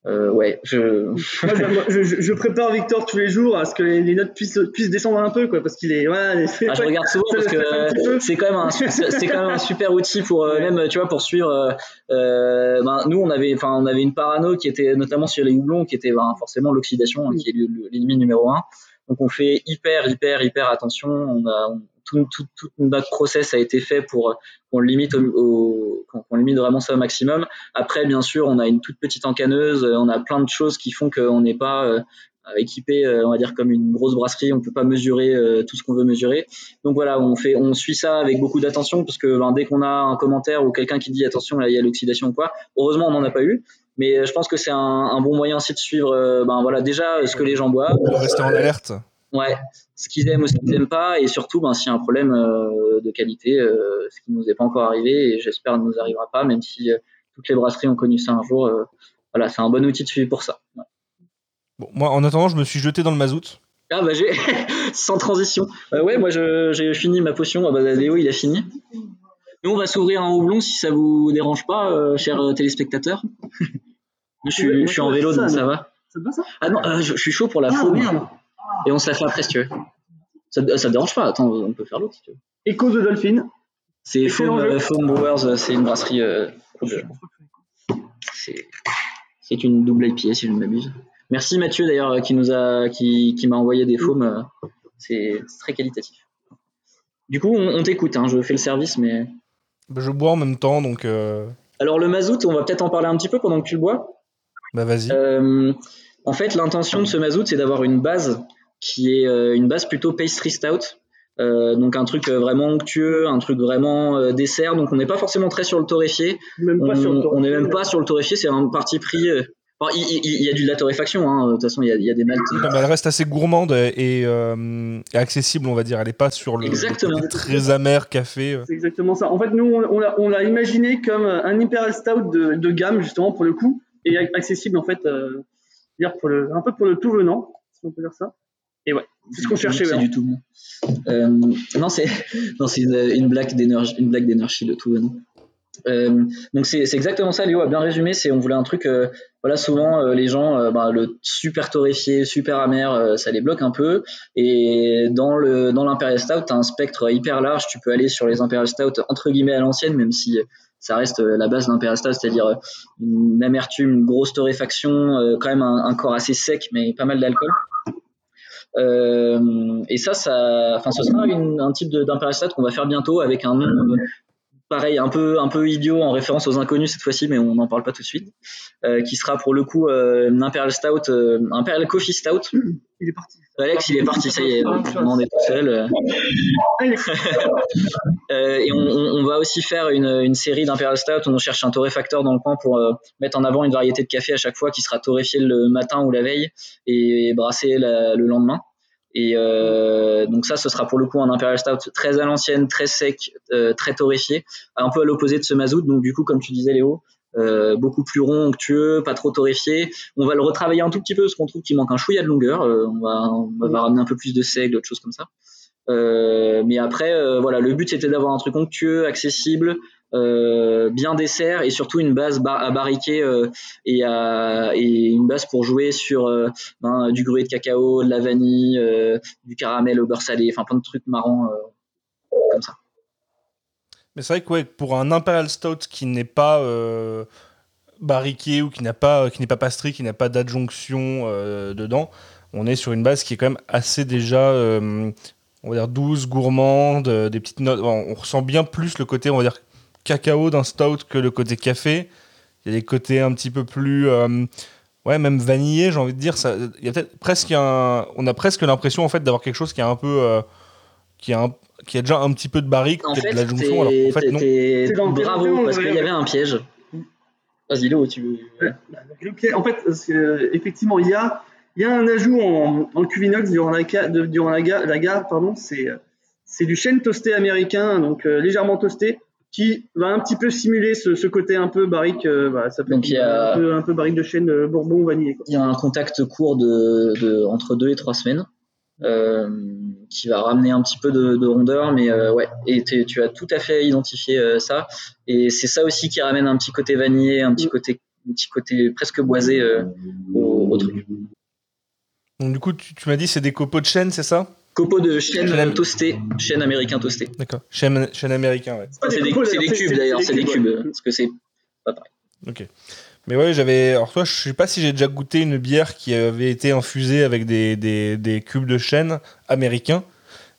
euh, ouais, je... (laughs) moi, je, je... je, prépare Victor tous les jours à ce que les notes puissent, puissent descendre un peu, quoi, parce qu'il est. Voilà, ah, je regarde souvent (laughs) parce que c'est quand même un, c'est quand même un super outil pour euh, même, tu vois, pour suivre. Euh, ben, nous, on avait, enfin, on avait une parano qui était notamment sur les houblons, qui était ben, forcément l'oxydation, qui est l'ennemi numéro un. Donc on fait hyper, hyper, hyper attention. On tout, notre process a été fait pour qu'on limite au, au- qu'on limite vraiment ça au maximum. Après, bien sûr, on a une toute petite encaneuse, euh, on a plein de choses qui font qu'on n'est pas euh, équipé, euh, on va dire comme une grosse brasserie, on peut pas mesurer euh, tout ce qu'on veut mesurer. Donc voilà, on suit ça avec beaucoup d'attention parce que ben, dès qu'on a un commentaire ou quelqu'un qui dit attention il y a l'oxydation ou quoi, heureusement on n'en a pas eu. Mais euh, je pense que c'est un, un bon moyen aussi de suivre, euh, ben voilà déjà euh, ce que les gens boivent, De rester en alerte. Ouais, ce qu'ils aiment ou ce qu'ils n'aiment pas, et surtout, ben, s'il y a un problème euh, de qualité, euh, ce qui nous est pas encore arrivé, et j'espère ne nous arrivera pas, même si euh, toutes les brasseries ont connu ça un jour. voilà, c'est un bon outil de suivi pour ça. Ouais. Bon, moi, en attendant, je me suis jeté dans le mazout. Ah bah j'ai (laughs) sans transition. Bah ouais, moi j'ai fini ma potion. Ah bah Léo il a fini. Nous on va s'ouvrir un houblon si ça vous dérange pas, chers euh, (laughs) je, suis, je suis en vélo donc ça va. Ça te va ça Ah non, euh, je, je suis chaud pour la Ah faune. merde. Et on se la fait après si tu veux. Ça, ça te dérange pas? Attends, on peut faire l'autre si tu veux. Echo the Dolphin. C'est Foam, euh, Foam Brewers, euh, c'est une brasserie. euh, c'est une double IPA si je ne m'abuse. Merci Mathieu d'ailleurs qui nous a qui, qui m'a envoyé des foams. euh, C'est très qualitatif. Du coup, on, on t'écoute. hein, je fais le service, mais Bah, je bois en même temps, donc euh, alors le mazout, on va peut-être en parler un petit peu pendant que tu le bois. Bah vas-y. Euh, en fait, l'intention de ce mazout, c'est d'avoir une base qui est euh, une base plutôt pastry stout. Euh, donc un truc vraiment onctueux, un truc vraiment euh, dessert. Donc on n'est pas forcément très sur le torréfié. Même On pas sur le on n'est même pas sur le torréfié, c'est un parti pris. euh, enfin, il, il- il y a du de la torréfaction, hein, de toute façon il y a, il y a des maltes. Non, mais elle reste assez gourmande et, euh, accessible, on va dire. Elle est pas sur le Exactement. côté très amer café. C'est exactement ça. En fait, nous, on, on l'a- on l'a imaginé comme un Imperial Stout de, de gamme, justement, pour le coup, et accessible, en fait, euh, dire pour le, un peu pour le tout venant, si on peut dire ça. Et ouais, c'est ce qu'on cherchait. C'est ouais. du tout. Euh, non, c'est (laughs) non, c'est une, une blague d'énergie, une blague d'énergie de tout venant. Euh, donc c'est exactement ça, Léo a bien résumé. C'est on voulait un truc. euh, voilà, souvent euh, les gens, bah, le super torréfié, super amer, ça les bloque un peu. Et dans le dans l'imperial stout, t'as un spectre hyper large. Tu peux aller sur les imperial stout entre guillemets à l'ancienne, même si ça reste la base l'imperial stout, c'est-à-dire une amertume, une grosse torréfaction, quand même un, corps assez sec, mais pas mal d'alcool. Et ça, ça, enfin, ce sera un type d'imperial stout qu'on va faire bientôt avec un nom pareil, un peu, un peu idiot en référence aux inconnus cette fois-ci, mais on n'en parle pas tout de suite, euh, qui sera pour le coup euh, un imperial stout, euh, imperial coffee stout. Il est parti. Alex, il est parti, ça y est, on en est tout seul. euh. Ah, (laughs) Euh, et on, on- on va aussi faire une, une série d'imperial stout où on cherche un torréfacteur dans le coin pour euh, mettre en avant une variété de café à chaque fois qui sera torréfié le matin ou la veille et brassé la- le lendemain. Et euh, donc ça, ce sera pour le coup un imperial stout très à l'ancienne, très sec, euh, très torréfié, un peu à l'opposé de ce mazout. Donc du coup, comme tu disais Léo, euh, beaucoup plus rond, onctueux, pas trop torréfié. On va le retravailler un tout petit peu parce qu'on trouve qu'il manque un chouïa de longueur. On, va, on va ramener un peu plus de seigle, d'autres choses comme ça. Mais après, voilà, le but c'était d'avoir un truc onctueux, accessible, euh, bien dessert et surtout une base à barriquer euh, et, à, une base pour jouer sur euh, ben, du gruau de cacao, de la vanille, du caramel au beurre salé, enfin plein de trucs marrants comme ça. Mais c'est vrai que pour un Imperial Stout qui n'est pas barriqué ou qui n'a pas, qui n'est pas pastry, qui n'a pas d'adjonction dedans, on est sur une base qui est quand même assez déjà, on va dire douce, gourmande, des petites notes. On ressent bien plus le côté, on va dire cacao d'un stout que le côté café. Il y a des côtés un petit peu plus, euh, ouais, même vanillé, j'ai envie de dire. Ça, il y a peut-être presque un, on a presque l'impression en fait d'avoir quelque chose qui est un peu, euh, qui a un, qui a déjà un petit peu de barrique, En fait, de alors fait non. C'est dans le bravo parce qu'il y avait un piège. Vas-y Léo, tu veux. En fait, que, euh, effectivement, il y a, il y a un ajout en, en cuvinox durant la, durant la, ga- la gare, pardon, c'est, euh, c'est du chêne toasté américain, donc euh, légèrement toasté, qui va un petit peu simuler ce, ce côté un peu barrique, euh, ça peut Donc, être a- un, peu, un peu barrique de chêne euh, bourbon ou vanillé. Quoi. Il y a un contact court de, de entre deux et trois semaines euh, qui va ramener un petit peu de, de rondeur, mais euh, ouais, et tu as tout à fait identifié euh, ça. Et c'est ça aussi qui ramène un petit côté vanillé, un petit côté, un petit côté presque boisé euh, au, au truc. Donc du coup, tu, tu m'as dit c'est des copeaux de chêne, c'est ça? Copeaux de chêne Chêne. toasté, chêne américain toasté. D'accord. Chêne, chêne américain, ouais. pas C'est des, copeaux, c'est des d'ailleurs, cubes d'ailleurs, c'est des cubes, ouais. parce que c'est Ok. Mais ouais, j'avais. Alors, toi, je sais pas si j'ai déjà goûté une bière qui avait été infusée avec des, des, des cubes de chêne américains.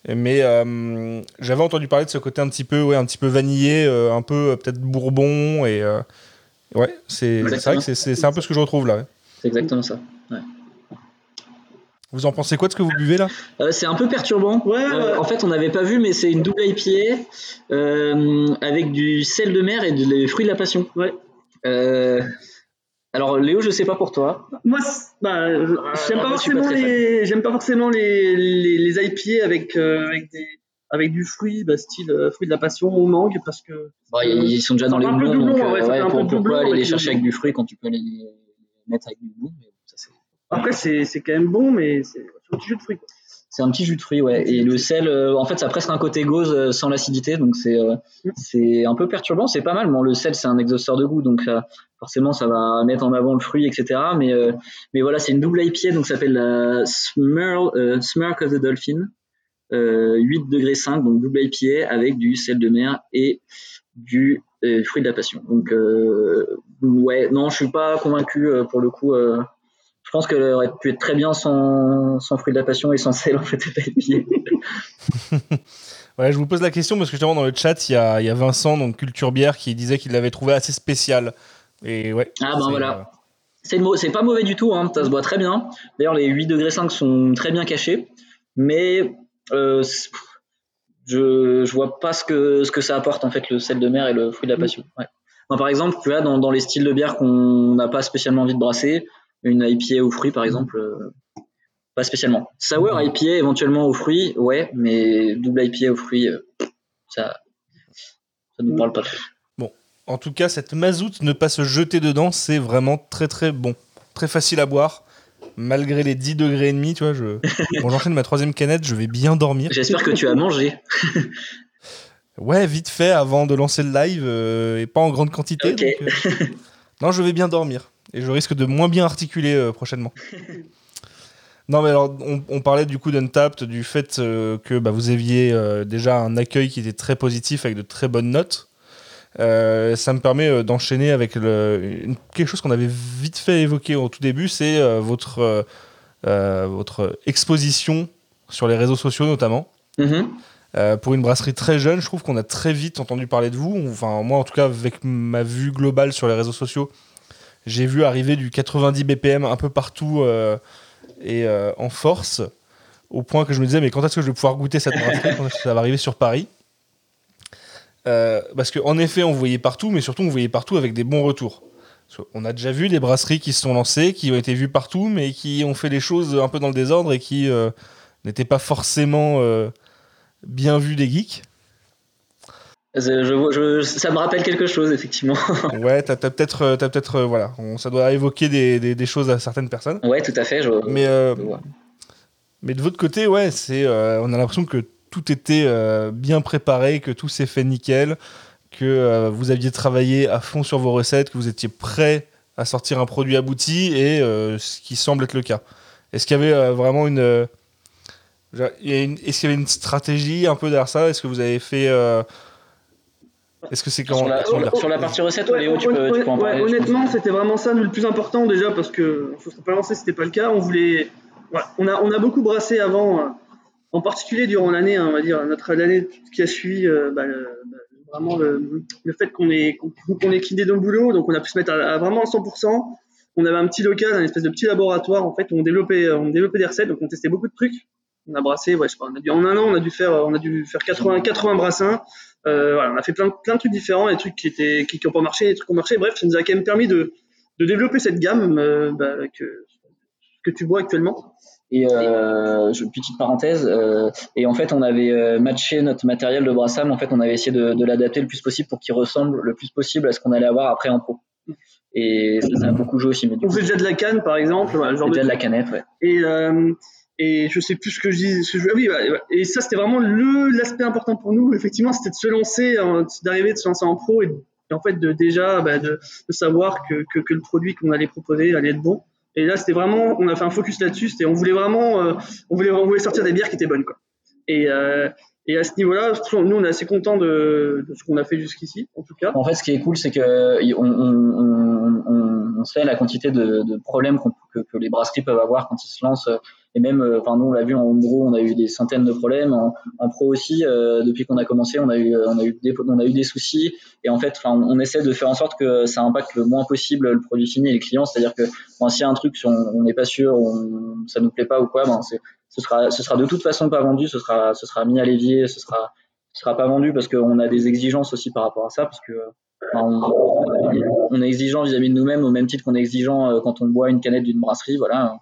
Mais euh, j'avais entendu parler de ce côté un petit peu, ouais, un petit peu vanillé, euh, un peu euh, peut-être bourbon. Et euh, ouais, c'est c'est vrai que c'est- c'est c'est un peu ce que je retrouve là. ouais. C'est exactement ça. Vous en pensez quoi de ce que vous buvez là? Euh, c'est un peu perturbant. Ouais, Euh, ouais. en fait, on n'avait pas vu, mais c'est une double IPA euh, avec du sel de mer et des fruits de la passion. Ouais. Euh, alors, Léo, je sais pas pour toi. Moi, bah, je- j'aime pas forcément les, j'aime pas forcément les, les, les IPA avec, euh, avec des, avec du fruit, bah, style euh, fruit de la passion ou mangue, parce que Bon, ils ils sont déjà dans les donc ouais, euh, peu pour- pourquoi aller les le chercher avec du fruit quand tu peux les les mettre avec du mais c'est- après c'est, c'est quand même bon, mais c'est un petit jus de fruits. C'est un petit jus de fruits, ouais. Et le sel, euh, en fait, ça a presque un côté gauze euh, sans l'acidité, donc c'est euh, Mm. c'est un peu perturbant. C'est pas mal. Bon, le sel, c'est un exhausteur de goût, donc euh, forcément, ça va mettre en avant le fruit, etc. Mais euh, mais voilà, c'est une double IPA, donc ça s'appelle la Smurl, euh, Smirk of the Dolphin, euh, 8 degrés 5, donc double IPA avec du sel de mer et du fruit de la passion. Donc euh, ouais, non, je suis pas convaincu euh, pour le coup. Euh, je pense qu'elle aurait pu être très bien sans, sans fruit de la passion et sans sel en fait. (laughs) Ouais, je vous pose la question parce que justement dans le chat, il y a, il y a Vincent, donc Culture Bière, qui disait qu'il l'avait trouvé assez spécial. Et ouais. Ah, ben voilà. Mau- c'est pas mauvais du tout, hein, ça se boit très bien. D'ailleurs, les 8 degrés 5 sont très bien cachés, mais euh, je, je vois pas ce que, ce que ça apporte en fait le sel de mer et le fruit de la passion. Ouais. Moi, par exemple, tu vois, dans, dans les styles de bière qu'on n'a pas spécialement envie de brasser, une IPA aux fruits par exemple, euh, pas spécialement. Sour IPA éventuellement aux fruits, ouais, mais double IPA aux fruits, euh, ça, ça nous parle pas trop. En tout cas, cette mazoute, ne pas se jeter dedans, c'est vraiment très très bon. Très facile à boire. Malgré les 10 degrés et demi, tu vois, je... (laughs) bon, j'enchaîne ma troisième canette, je vais bien dormir. J'espère que tu as mangé. (laughs) Ouais, vite fait, avant de lancer le live, euh, et pas en grande quantité. Donc, euh, (laughs) Non, je vais bien dormir. Et je risque de moins bien articuler euh, prochainement. (laughs) Non, mais alors, on, on parlait du coup d'Untapped, du fait euh, que bah, vous aviez euh, déjà un accueil qui était très positif, avec de très bonnes notes. Euh, ça me permet d'enchaîner avec le- une- quelque chose qu'on avait vite fait évoquer au tout début, c'est votre, votre exposition sur les réseaux sociaux notamment. Mhm. Euh, pour une brasserie très jeune, je trouve qu'on a très vite entendu parler de vous. Enfin, moi, en tout cas, avec ma vue globale sur les réseaux sociaux, j'ai vu arriver du 90 BPM un peu partout euh, et euh, en force, au point que je me disais, mais quand est-ce que je vais pouvoir goûter cette brasserie? Quand est-ce que ça va arriver sur Paris? Euh, Parce qu'en effet, on voyait partout, mais surtout, on voyait partout avec des bons retours. Qu'on a déjà vu des brasseries qui se sont lancées, qui ont été vues partout, mais qui ont fait les choses un peu dans le désordre et qui n'étaient pas forcément bien vues des geeks. Je- je- je- ça me rappelle quelque chose, effectivement. (laughs) Ouais, t'as peut-être, euh, peut-être, euh, voilà, on- ça doit évoquer des, des- des choses à certaines personnes. ouais, tout à fait. Je, Mais, euh, mais de votre côté, ouais, c'est, euh, on a l'impression que tout était euh, bien préparé, que tout s'est fait nickel, que vous aviez travaillé à fond sur vos recettes, que vous étiez prêt à sortir un produit abouti, et ce qui semble être le cas. Est-ce qu'il y avait vraiment une, une- est-ce qu'il y avait une stratégie un peu derrière ça? Est-ce que vous avez fait Est-ce que c'est quand sur, la, sur la- sur la partie recette, Ouais, Léo, tu peux, tu peux en parler. honnêtement, c'était vraiment ça le plus important déjà parce que je ne serais pas lancé, c'était pas le cas. On voulait, voilà, on a, on a beaucoup brassé avant, euh, en particulier durant l'année, hein, on va dire notre l'année qui a suivi, euh, bah, le- bah, vraiment le, le fait qu'on ait qu'on ait quitté nos boulot, donc on a pu se mettre à, à vraiment à 100%. On avait un petit local, un espèce de petit laboratoire en fait où on développait, on développait des recettes, donc on testait beaucoup de trucs. On a brassé, ouais, je sais pas, on a dû- en un an, on a dû faire, on a dû faire 80, 80 brassins. Euh, voilà, on a fait plein, de- plein de trucs différents, des trucs qui étaient qui, qui ont pas marché, des trucs qui ont marché. Bref, ça nous a quand même permis de, de développer cette gamme euh, bah, que que tu bois actuellement. Et euh, petite parenthèse, euh, et en fait, on avait matché notre matériel de brassage. En fait, on avait essayé de, de l'adapter le plus possible pour qu'il ressemble le plus possible à ce qu'on allait avoir après en pro. Et ça, ça a beaucoup joué aussi. Mais On coup, faisait déjà de la canne, par exemple, voilà, genre de déjà de la canette, ouais. Et euh, et je sais plus ce que je dis. Ce que je, ah oui, ouais, ouais. et ça c'était vraiment l'aspect important pour nous. Effectivement, c'était de se lancer, d'arriver de se lancer en pro et, en fait de déjà bah, de, de savoir que, que, le produit qu'on allait proposer allait être bon. Et là, c'était vraiment, on a fait un focus là-dessus. C'était, on voulait vraiment, euh, on voulait, on voulait sortir des bières qui étaient bonnes, quoi. Et et, et à ce niveau-là, nous, on est assez content de, de ce qu'on a fait jusqu'ici, en tout cas. En fait, ce qui est cool, c'est que on, on, on, sait la quantité de, de problèmes que, que les brasseries peuvent avoir quand ils se lancent. Euh, Et même, euh, enfin, nous, on l'a vu en gros, on a eu des centaines de problèmes. En, pro aussi, euh, depuis qu'on a commencé, on a eu, on a eu des, on a eu des soucis. Et en fait, on, on essaie de faire en sorte que ça impacte le moins possible le produit fini et les clients. C'est-à-dire que bon, s'il y a un truc, si on n'est pas sûr, on, ça nous plaît pas ou quoi, ben, ce sera, ce sera de toute façon pas vendu. Ce sera, ce sera mis à l'évier. Ce sera, ce sera pas vendu parce qu'on a des exigences aussi par rapport à ça, parce que on, est exigeant vis-à-vis de nous-mêmes au même titre qu'on est exigeant euh, quand on boit une canette d'une brasserie. Voilà.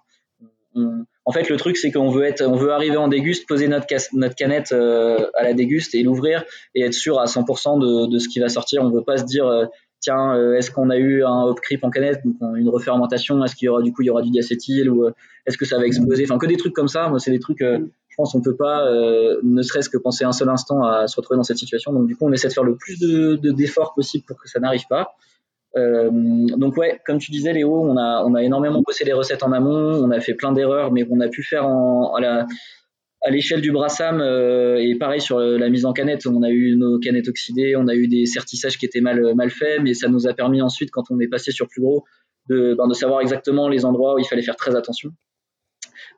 En fait, le truc, c'est qu'on veut être, on veut arriver en déguste, poser notre, canette euh, à la déguste et l'ouvrir et être sûr à 100% de, de ce qui va sortir. On veut pas se dire, euh, tiens, euh, est-ce qu'on a eu un hop creep en canette, une refermentation, est-ce qu'il y aura du coup il y aura du diacétyl ou est-ce que ça va exploser, enfin que des trucs comme ça. Moi, c'est des trucs, je pense, on peut pas, ne serait-ce que penser un seul instant à se retrouver dans cette situation. Donc du coup, on essaie de faire le plus de de- d'efforts possible pour que ça n'arrive pas. Euh, donc ouais, comme tu disais Léo, on a on a énormément bossé les recettes en amont, on a fait plein d'erreurs, mais on a pu faire à la à l'échelle du Brassam euh, et pareil sur la mise en canette, on a eu nos canettes oxydées, on a eu des sertissages qui étaient mal mal faits, mais ça nous a permis ensuite quand on est passé sur plus gros de ben, de savoir exactement les endroits où il fallait faire très attention.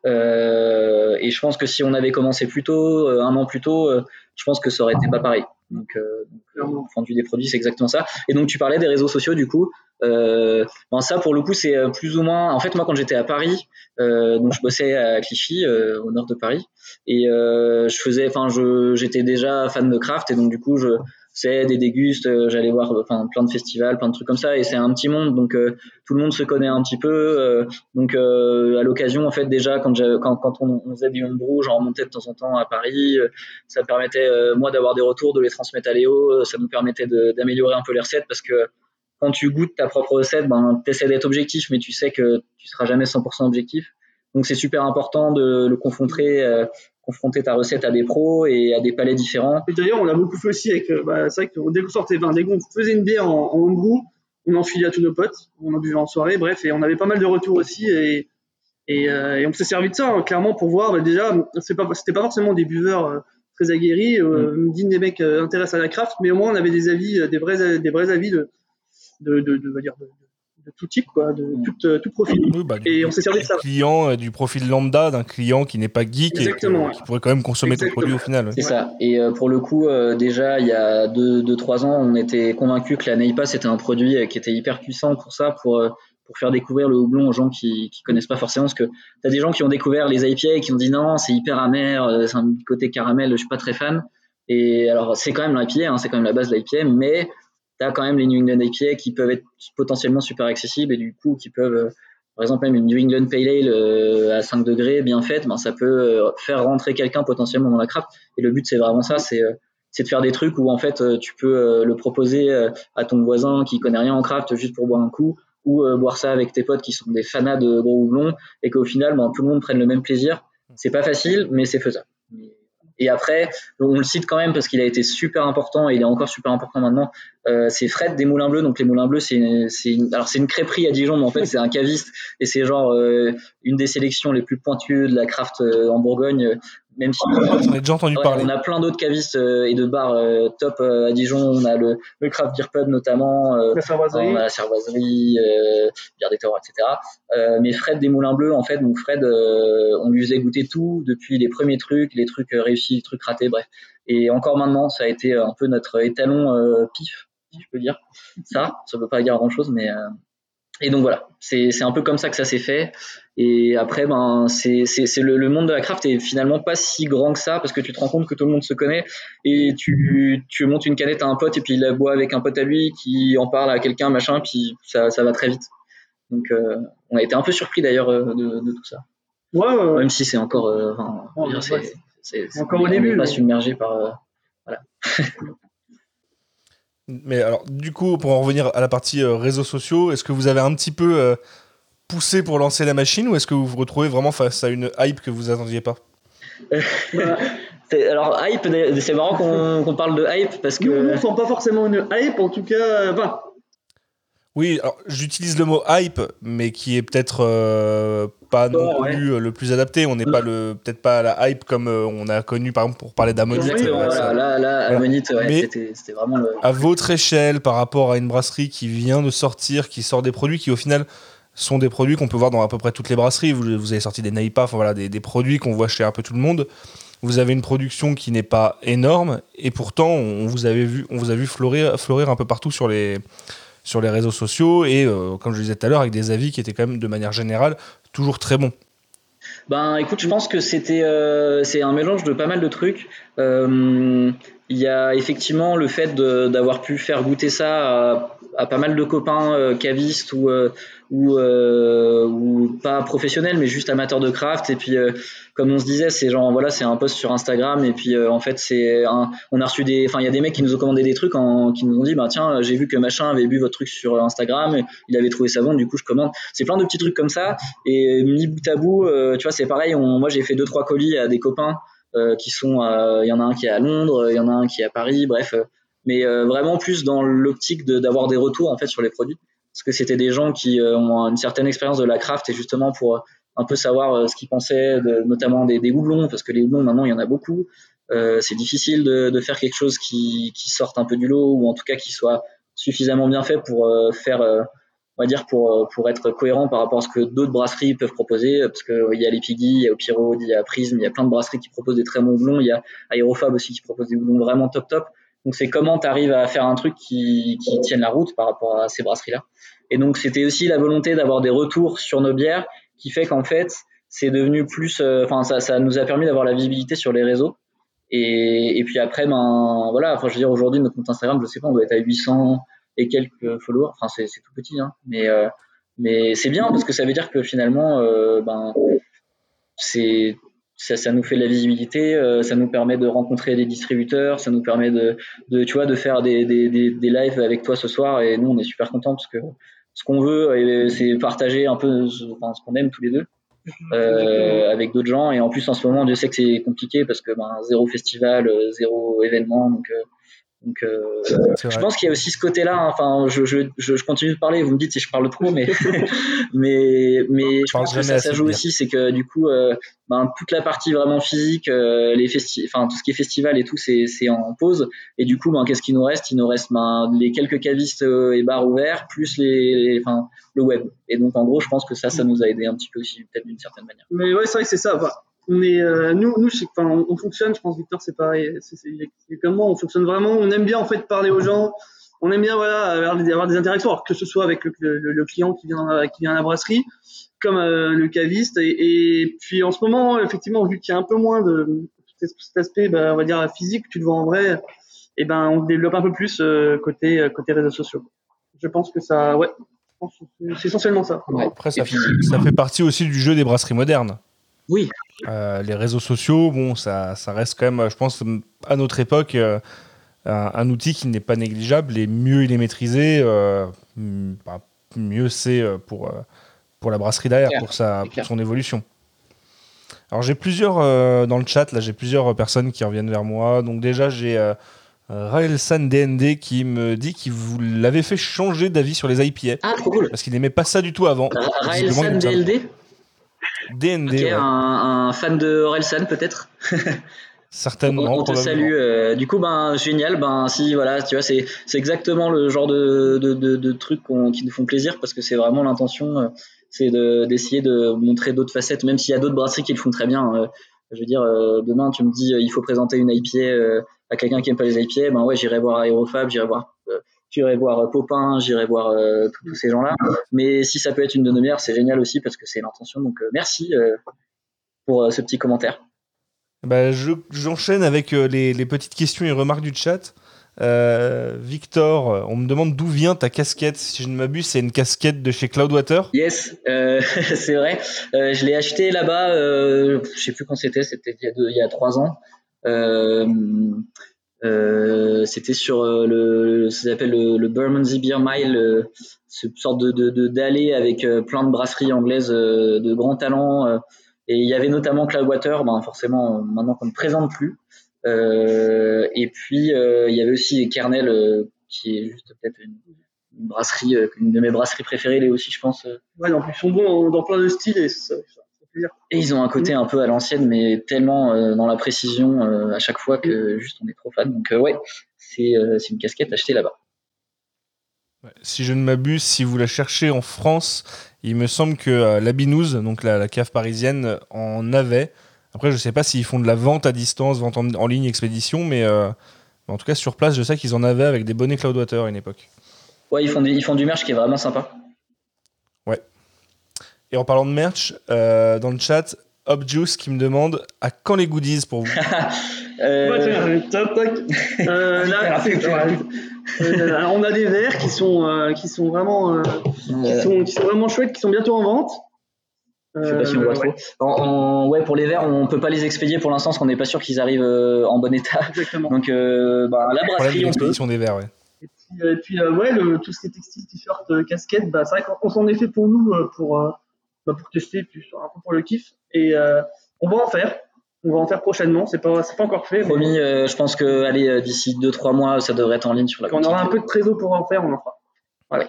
Euh, et je pense que si on avait commencé plus tôt, un an plus tôt, je pense que ça aurait été pas pareil. Donc, euh, donc, Clairement. euh, vendu des produits, c'est exactement ça. Et donc tu parlais des réseaux sociaux du coup. Euh, ben ça pour le coup c'est euh, plus ou moins. En fait moi quand j'étais à Paris, euh, donc je bossais à Clichy euh, au nord de Paris et euh, je faisais, enfin je j'étais déjà fan de craft et donc du coup je faisais des dégustes, euh, j'allais voir enfin plein de festivals, plein de trucs comme ça et c'est un petit monde donc euh, tout le monde se connaît un petit peu. euh, donc euh, à l'occasion en fait déjà quand quand, on, on faisait du homebrew, j'en remontais de temps en temps à Paris. euh, ça permettait euh, moi d'avoir des retours, de les transmettre à Léo. euh, Ça nous permettait d'améliorer un peu les recettes parce que quand tu goûtes ta propre recette, ben t'essaies d'être objectif, mais tu sais que tu seras jamais 100% objectif. Donc c'est super important de le confronter, euh, confronter ta recette à des pros et à des palais différents. Et d'ailleurs, on l'a beaucoup fait aussi avec. euh, Bah, c'est vrai que dès qu'on sortait, enfin, dès qu'on faisait une bière en, en homebrew, on en filait à tous nos potes, on en buvait en soirée, bref, et on avait pas mal de retours aussi. Et, et, euh, et on s'est servi de ça, hein, clairement, pour voir. Bah, déjà, c'est pas, c'était pas forcément des buveurs euh, très aguerris, euh, dignes des mecs intéressent à la craft, mais au moins on avait des avis, des vrais, des vrais avis de, de, de, de, on va dire, de, de tout type, quoi, de Mm. tout, euh, tout profil. Oui, bah, du, Et on s'est servi de ça. du client, euh, du profil lambda d'un client qui n'est pas geek et Exactement, que- ouais. qui pourrait quand même consommer ton Exactement. produit au final. ouais. C'est ça. Et euh, pour le coup, euh, déjà il y a deux, deux, trois ans, on était convaincus que la Neipa c'était un produit qui était hyper puissant pour ça, pour euh, pour faire découvrir le houblon aux gens qui qui connaissent pas forcément, parce que t'as des gens qui ont découvert les IPA et qui ont dit non, c'est hyper amer, euh, c'est un côté caramel, je suis pas très fan. Et alors c'est quand même l'IPA, hein, c'est quand même la base de l'IPA, mais t'as quand même les New England IPA qui peuvent être potentiellement super accessibles et du coup qui peuvent euh, par exemple même une New England Pale Ale euh, à 5 degrés bien faite, ben ça peut euh, faire rentrer quelqu'un potentiellement dans la craft. Et le but c'est vraiment ça, c'est de faire des trucs où en fait tu peux le proposer à ton voisin qui connaît rien en craft juste pour boire un coup ou boire ça avec tes potes qui sont des fanats de gros houblon et qu'au final ben, tout le monde prenne le même plaisir. C'est pas facile mais c'est faisable. Et après, on le cite quand même parce qu'il a été super important et il est encore super important maintenant. Euh, c'est Fred des Moulins Bleus. Donc les Moulins Bleus, c'est une, alors c'est une crêperie à Dijon, mais en fait c'est un caviste et c'est genre euh, une des sélections les plus pointues de la craft euh, en Bourgogne. Même si J'en ai déjà entendu Ouais, parler. on a plein d'autres cavistes euh, et de bars euh, top euh, à Dijon. On a le, le Craft Beer Pub notamment. euh, La cervoiserie. on a la cervoiserie, euh, bière des Taureaux, etc. Euh, mais Fred des Moulins Bleus, en fait, donc Fred, euh, on lui faisait goûter tout, depuis les premiers trucs, les trucs réussis, les trucs ratés, bref. Et encore maintenant, ça a été un peu notre étalon euh, pif, si je peux dire. Ça, ça veut pas dire grand chose, mais euh, et donc voilà, c'est c'est un peu comme ça que ça s'est fait. Et après, ben c'est c'est c'est le, le monde de la craft est finalement pas si grand que ça parce que tu te rends compte que tout le monde se connaît et tu tu montes une canette à un pote et puis il la boit avec un pote à lui qui en parle à quelqu'un machin puis ça ça va très vite. Donc euh, on a été un peu surpris d'ailleurs euh, de, de tout ça. Ouais, ouais, ouais. Même si c'est encore, euh, enfin, Ouais, c'est- Encore au on est début, pas mais- submergé par. euh, (laughs) Mais alors, du coup, pour en revenir à la partie euh, réseaux sociaux, est-ce que vous avez un petit peu euh, poussé pour lancer la machine ou est-ce que vous vous retrouvez vraiment face à une hype que vous attendiez pas? C'est- alors hype, c'est marrant qu'on parle de hype parce Nous, nous, que on sent pas forcément une hype, en tout cas. Enfin, Oui, alors j'utilise le mot hype, mais qui est peut-être euh, pas non ouais. plus euh, le plus adapté. On n'est pas le peut-être pas à la hype comme euh, on a connu par exemple pour parler d'Amonite. Voilà, ça- là, là, Voilà. Ouais, c'était c'était vraiment le. à votre échelle par rapport à une brasserie qui vient de sortir, qui sort des produits qui au final sont des produits qu'on peut voir dans à peu près toutes les brasseries. Vous, vous avez sorti des Naipa, enfin voilà, des, des produits qu'on voit chez un peu tout le monde. Vous avez une production qui n'est pas énorme et pourtant on vous avait vu, on vous a vu fleurir, fleurir un peu partout sur les sur les réseaux sociaux et euh, comme je disais tout à l'heure avec des avis qui étaient quand même de manière générale toujours très bons. Ben, écoute, je pense que c'était euh, un mélange de pas mal de trucs. Euh, Il y a effectivement le fait d'avoir pu faire goûter ça à, à pas mal de copains cavistes ou ou, euh, ou pas professionnels, mais juste amateurs de craft. Et puis, euh, comme on se disait, c'est genre voilà, c'est un post sur Instagram. Et puis, euh, en fait, c'est on a reçu des, enfin, il y a des mecs qui nous ont commandé des trucs, en, qui nous ont dit, bah tiens, j'ai vu que machin avait bu votre truc sur Instagram, et il avait trouvé ça bon, du coup, je commande. C'est plein de petits trucs comme ça. Et mis bout à bout, euh, tu vois, c'est pareil. On, moi, j'ai fait deux trois colis à des copains euh, qui sont, il y en a un qui est à Londres, il y en a un qui est à Paris, bref. mais euh, vraiment plus dans l'optique d'avoir des retours en fait sur les produits, parce que c'était des gens qui euh, ont une certaine expérience de la craft et justement pour euh, un peu savoir euh, ce qu'ils pensaient, de, notamment des, des houblons, parce que les houblons maintenant il y en a beaucoup. Euh, c'est difficile de, de faire quelque chose qui, qui sorte un peu du lot ou en tout cas qui soit suffisamment bien fait pour euh, faire euh, on va dire pour pour être cohérent par rapport à ce que d'autres brasseries peuvent proposer parce que euh, il y a les Piggy, il y a Opiro, il y a Prism, il y a plein de brasseries qui proposent des très bons houblons, il y a Aérofab aussi qui propose des houblons vraiment top top. Donc c'est comment tu arrives à faire un truc qui qui tienne la route par rapport à ces brasseries là. Et donc c'était aussi la volonté d'avoir des retours sur nos bières qui fait qu'en fait c'est devenu plus euh, enfin ça ça nous a permis d'avoir la visibilité sur les réseaux. Et, puis après, ben voilà, enfin je veux dire aujourd'hui notre compte Instagram, je sais pas, on doit être à 800 et quelques followers. Enfin c'est c'est tout petit, hein, mais euh, mais c'est bien parce que ça veut dire que finalement, euh, ben c'est ça, ça nous fait de la visibilité, euh, ça nous permet de rencontrer des distributeurs, ça nous permet de, de tu vois de faire des, des, des, des lives avec toi ce soir et nous on est super contents parce que ce qu'on veut euh, c'est partager un peu ce, enfin, ce qu'on aime tous les deux euh, avec d'autres gens. Et en plus en ce moment Dieu sait que c'est compliqué parce que ben zéro festival euh, zéro événement donc euh, donc euh, je pense qu'il y a aussi ce côté-là. hein. Enfin, je, je, je, je continue de parler. Vous me dites si je parle trop, mais (laughs) mais mais je pense que ça, joue bien. aussi, c'est que du coup, euh, ben, toute la partie vraiment physique, euh, les festi enfin tout ce qui est festival et tout, c'est c'est en pause. Et du coup, ben qu'est-ce qui nous reste? Il nous reste ben, les quelques cavistes et bars ouverts, plus les, les- enfin le web. Et donc en gros, je pense que ça, ça nous a aidé un petit peu aussi, peut-être d'une certaine manière. Mais ouais, c'est vrai que c'est ça. Enfin, on est, euh, nous, enfin, on, on fonctionne. Je pense Victor, c'est pareil. C'est comme moi, on fonctionne vraiment. On aime bien en fait parler aux gens. On aime bien voilà avoir des, avoir des interactions, alors que ce soit avec le, le, le client qui vient qui vient à la brasserie, comme euh, le caviste. Et, et puis en ce moment, effectivement, vu qu'il y a un peu moins de cet aspect, bah, on va dire physique, tu le vois en vrai. Et ben, on développe un peu plus euh, côté côté réseaux sociaux. Je pense que ça, ouais, c'est- essentiellement ça. Ouais. Après, ça, Et puis- ça fait partie aussi du jeu des brasseries modernes. Oui. Euh, les réseaux sociaux, bon, ça, ça reste quand même, je pense, à notre époque, euh, un, un outil qui n'est pas négligeable. Et mieux il est maîtrisé, euh, m- bah, mieux c'est pour, pour la brasserie derrière, Clair, pour, sa, son évolution. Alors j'ai plusieurs dans le chat, là j'ai plusieurs personnes qui reviennent vers moi. Donc déjà j'ai Raelsan DND qui me dit qu'il vous l'avait fait changer d'avis sur les IPA Ah, trop cool. parce qu'il n'aimait pas ça du tout avant. Raelsan DLD, DND, ouais. un, un fan de Orelsan peut-être. (laughs) certainement. on, on te salue. euh, du coup, ben génial. Ben si, voilà, tu vois, c'est c'est exactement le genre de de, de, de trucs qui nous font plaisir parce que c'est vraiment l'intention, euh, c'est de- d'essayer de, montrer d'autres facettes, même s'il y a d'autres brasseries qui le font très bien. euh, je veux dire, euh, demain tu me dis, euh, il faut présenter une IPA à quelqu'un qui aime pas les IPA, ben ouais, j'irai voir Aérofab, j'irai voir. J'irai voir euh, Popin, j'irai voir euh, tous- tous ces gens-là. Mais si ça peut être une de nos meilleures, c'est génial aussi parce que c'est l'intention. Donc euh, merci euh, pour ce petit commentaire. Bah, je- J'enchaîne avec les, les petites questions et remarques du chat. Victor, on me demande d'où vient ta casquette. Si je ne m'abuse, c'est une casquette de chez Cloudwater. Yes, (laughs) c'est vrai. Je l'ai acheté là-bas. Je sais plus quand c'était. C'était il il y a trois ans. Euh, c'était sur euh, le, ça s'appelle le, le Bermondsey Beer Mile, euh, cette sorte de de- de- d'allée avec euh, plein de brasseries anglaises euh, de grands talents. et il y avait notamment Cloudwater. Ben forcément, maintenant qu'on ne présente plus. Et puis il y avait aussi Kernel, qui est juste peut-être une une brasserie, une de mes brasseries préférées, Léo aussi, je pense. Ouais, donc ils sont bons dans, dans plein de styles et ça, ça Et ils ont un côté un peu à l'ancienne, mais tellement euh, dans la précision euh, à chaque fois que juste on est trop fan. Donc euh, ouais, c'est une casquette achetée là-bas. Si je ne m'abuse, si vous la cherchez en France, il me semble que la Binouze, donc la, la cave parisienne, en avait. Après, je sais pas s'ils font de la vente à distance, vente en, en ligne, expédition, mais en tout cas sur place, je sais qu'ils en avaient avec des bonnets Cloudwater à une époque. Ouais, ils font, ils font du merch qui est vraiment sympa. Et en parlant de merch, euh, dans le chat, Objuice qui me demande à quand les goodies pour vous (laughs) Euh, toc. (laughs) Euh, là, c'est- ouais. Euh, alors, on a des verres qui sont, euh, qui sont vraiment, euh, qui sont, qui sont vraiment chouettes, qui sont bientôt en vente. je sais pas si on voit Euh, trop. ouais, En- en- ouais, pour les verres, on peut pas les expédier pour l'instant parce qu'on n'est pas sûr qu'ils arrivent euh, en bon état. exactement. Donc euh, bah, la brasserie, on peut. l'expédition des verres, ouais. Et puis, euh, et puis, euh, ouais, le, tout ce qui est textile, t-shirt, casquette, bah, c'est vrai qu'on s'en est fait pour nous, pour, euh, bah, pour tester, puis un peu pour le kiff. Et euh, on va en faire. On va en faire prochainement. C'est pas, c'est pas encore fait. mais Promis, euh, je pense que allez, euh, d'ici 2-3 mois, ça devrait être en ligne sur la quand on aura un peu de trésor pour en faire, on en fera. En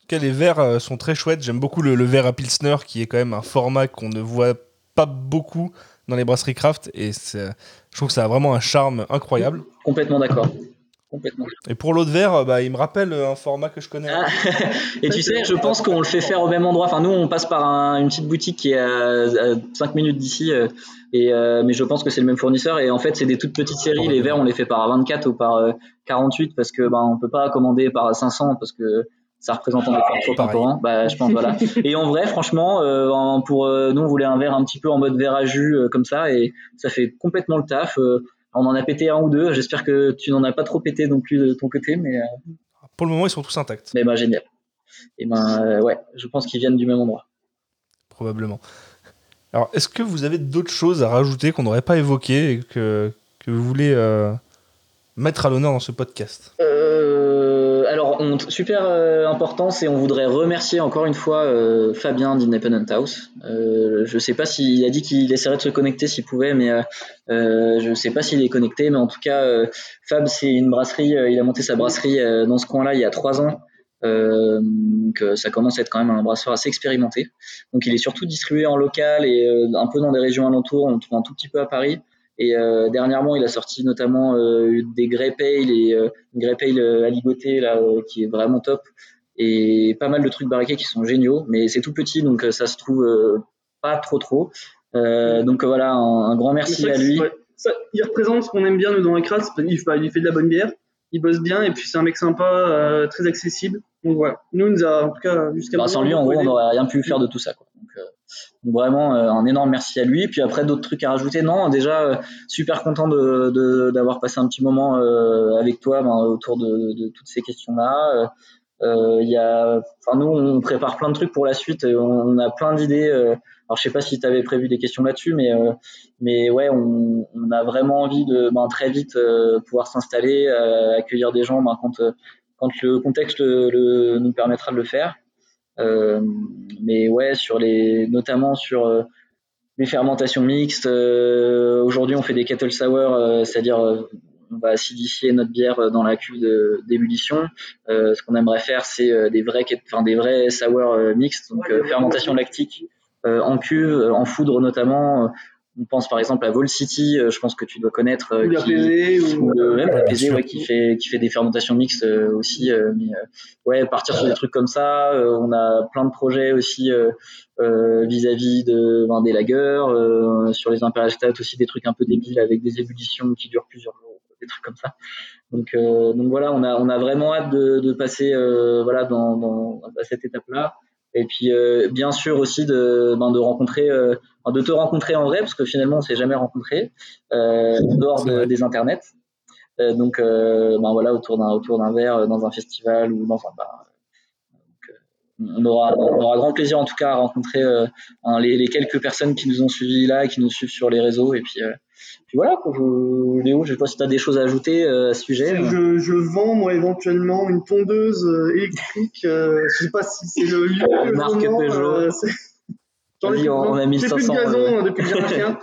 tout cas, les verres sont très chouettes. J'aime beaucoup le, le verre à Pilsner, qui est quand même un format qu'on ne voit pas beaucoup dans les brasseries craft. Et c'est- je trouve que ça a vraiment un charme incroyable. Complètement d'accord. Complètement. Et pour l'autre verre, euh, bah, il me rappelle euh, un format que je connais. Ah, (laughs) et tu sais, je pense qu'on le fait faire au même endroit. Enfin, nous, on passe par un- une petite boutique qui est à, 5 minutes d'ici, euh, et euh, mais je pense que c'est le même fournisseur. Et en fait, c'est des toutes petites séries. Les verres, on les fait par 24 ou par euh, 48 parce que ben on peut pas commander par 500 parce que ça représente un effort trop important. Bah, je pense voilà. (laughs) Et en vrai, franchement, euh, en- pour euh, nous, on voulait un verre un petit peu en mode verre à jus euh, comme ça, et ça fait complètement le taf. On en a pété un ou deux. J'espère que tu n'en as pas trop pété non plus de ton côté, mais euh, Pour le moment, ils sont tous intacts, mais ben génial. Et ben euh, ouais, je pense qu'ils viennent du même endroit. probablement. Alors, est-ce que vous avez d'autres choses à rajouter qu'on n'aurait pas évoquées et que, que vous voulez euh, mettre à l'honneur dans ce podcast? Euh, super euh, important, c'est on voudrait remercier encore une fois euh, Fabien d'Independent House. Euh, je sais pas s'il a dit qu'il essaierait de se connecter s'il pouvait, mais euh, je sais pas s'il est connecté, mais en tout cas Fab c'est une brasserie, il a monté sa brasserie dans ce coin-là il y a trois ans. Donc ça commence à être quand même un brasseur assez expérimenté. Donc il est surtout distribué en local et un peu dans des régions alentours. On le trouve un tout petit peu à Paris. Et euh, dernièrement, il a sorti notamment euh, des Grey Pale et euh, une Grey Pale euh, aligoté là euh, qui est vraiment top et pas mal de trucs barriqués qui sont géniaux. Mais c'est tout petit donc euh, ça se trouve euh, pas trop trop. Euh, donc euh, voilà, un, un grand merci à lui. ouais, ça, il représente ce qu'on aime bien nous dans crasse. Il, fait- il fait de la bonne bière, il bosse bien et puis c'est un mec sympa, euh, très accessible. Donc voilà, nous, nous a en tout cas jusqu'à Bah, sans lui, en gros, on n'aurait rien pu faire de tout ça. Quoi. Donc, vraiment, euh, un énorme merci à lui. Puis après, d'autres trucs à rajouter? Non, déjà, euh, super content de, de- d'avoir passé un petit moment euh, avec toi ben, autour de, toutes ces questions-là. Euh, y a, enfin, nous, on prépare plein de trucs pour la suite. On, a plein d'idées. alors, je sais pas si tu avais prévu des questions là-dessus, mais mais ouais, on, a vraiment envie de ben, très vite pouvoir s'installer, accueillir des gens ben, quand quand le contexte nous permettra de le faire. Euh, mais ouais, sur les, notamment sur euh, les fermentations mixtes. euh, Aujourd'hui, on fait des kettle sour, euh, c'est-à-dire euh, on va acidifier notre bière dans la cuve d'ébullition. Euh, ce qu'on aimerait faire, c'est euh, des vrais, enfin des vrais sour mixtes, donc euh, fermentation lactique euh, en cuve, en foudre notamment. Euh, On pense par exemple à Vol City, euh, je pense que tu dois connaître. euh, Ou la qui- PZ, ou, même Ouais, la sûr. ouais, qui fait qui fait des fermentations mixtes euh, aussi euh, mais euh, ouais partir sur des trucs comme ça euh, on a plein de projets aussi euh, euh, vis-à-vis de ben, des lagers euh, sur les impérial stout aussi des trucs un peu débiles avec des ébullitions qui durent plusieurs jours des trucs comme ça donc euh, donc voilà on a on a vraiment hâte de, de passer euh, voilà dans, dans à cette étape là et puis euh, bien sûr aussi de ben, de rencontrer euh, de te rencontrer en vrai parce que finalement on s'est jamais rencontré euh, en dehors de- des internets euh, donc, euh, ben voilà, autour d'un autour d'un verre, dans un festival ou dans un bar. On aura on aura grand plaisir en tout cas à rencontrer euh, hein, les, les quelques personnes qui nous ont suivis là, et qui nous suivent sur les réseaux. Et puis, euh, puis voilà, quoi, je- Léo, je sais pas si tu as des choses à ajouter euh, à ce sujet. Je, je vends moi éventuellement une tondeuse électrique. Euh, je sais pas si c'est le lieu. le Marque moment, Peugeot. euh, c'est- (laughs) J'en ai plus on- on a J'ai plus de 1500, gazon euh, depuis que j'ai un chien.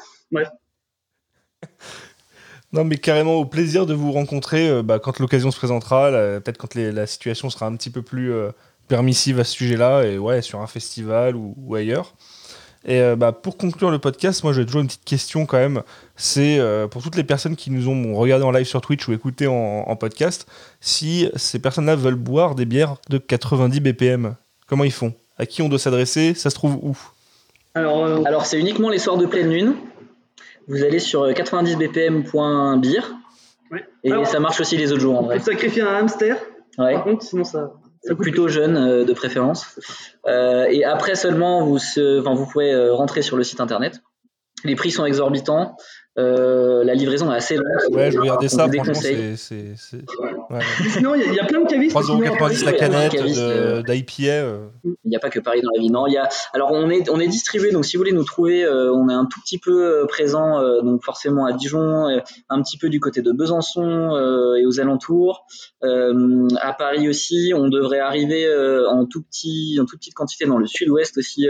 Non, mais carrément au plaisir de vous rencontrer euh, bah, quand l'occasion se présentera, là, peut-être quand les- la situation sera un petit peu plus euh, permissive à ce sujet-là, et ouais, sur un festival ou, ou ailleurs. Et euh, bah, pour conclure le podcast, moi j'ai toujours une petite question quand même. C'est euh, pour toutes les personnes qui nous ont regardé en live sur Twitch ou écouté en, en podcast, si ces personnes-là veulent boire des bières de 90 BPM, comment ils font? À qui on doit s'adresser? Ça se trouve où? Alors, euh, Alors, c'est uniquement les soirs de pleine lune. Vous allez sur 90bpm.beer ouais. et Alors, ça marche aussi les autres jours en vrai. sacrifier un hamster, Ouais. par contre, sinon ça, plutôt jeune euh, de préférence. Euh, et après seulement, vous, se- vous pourrez euh, rentrer sur le site internet. Les prix sont exorbitants. Euh, la livraison est assez longue. Ouais, je regardais ça, franchement, c'est. c'est- c'est- ouais. Sinon, (laughs) il y, a- il y a plein de cavistes. qui 3,90€ la canette de- euh, d'IPA. euh. Il n'y a pas que Paris dans la vie. Non, il y a. Alors on est on est distribué. Donc si vous voulez nous trouver, euh, on est un tout petit peu euh, présent. euh, donc forcément à Dijon, euh, un petit peu du côté de Besançon euh, et aux alentours. Euh, à Paris aussi, on devrait arriver euh, en tout petit en toute petite quantité dans le Sud-Ouest aussi.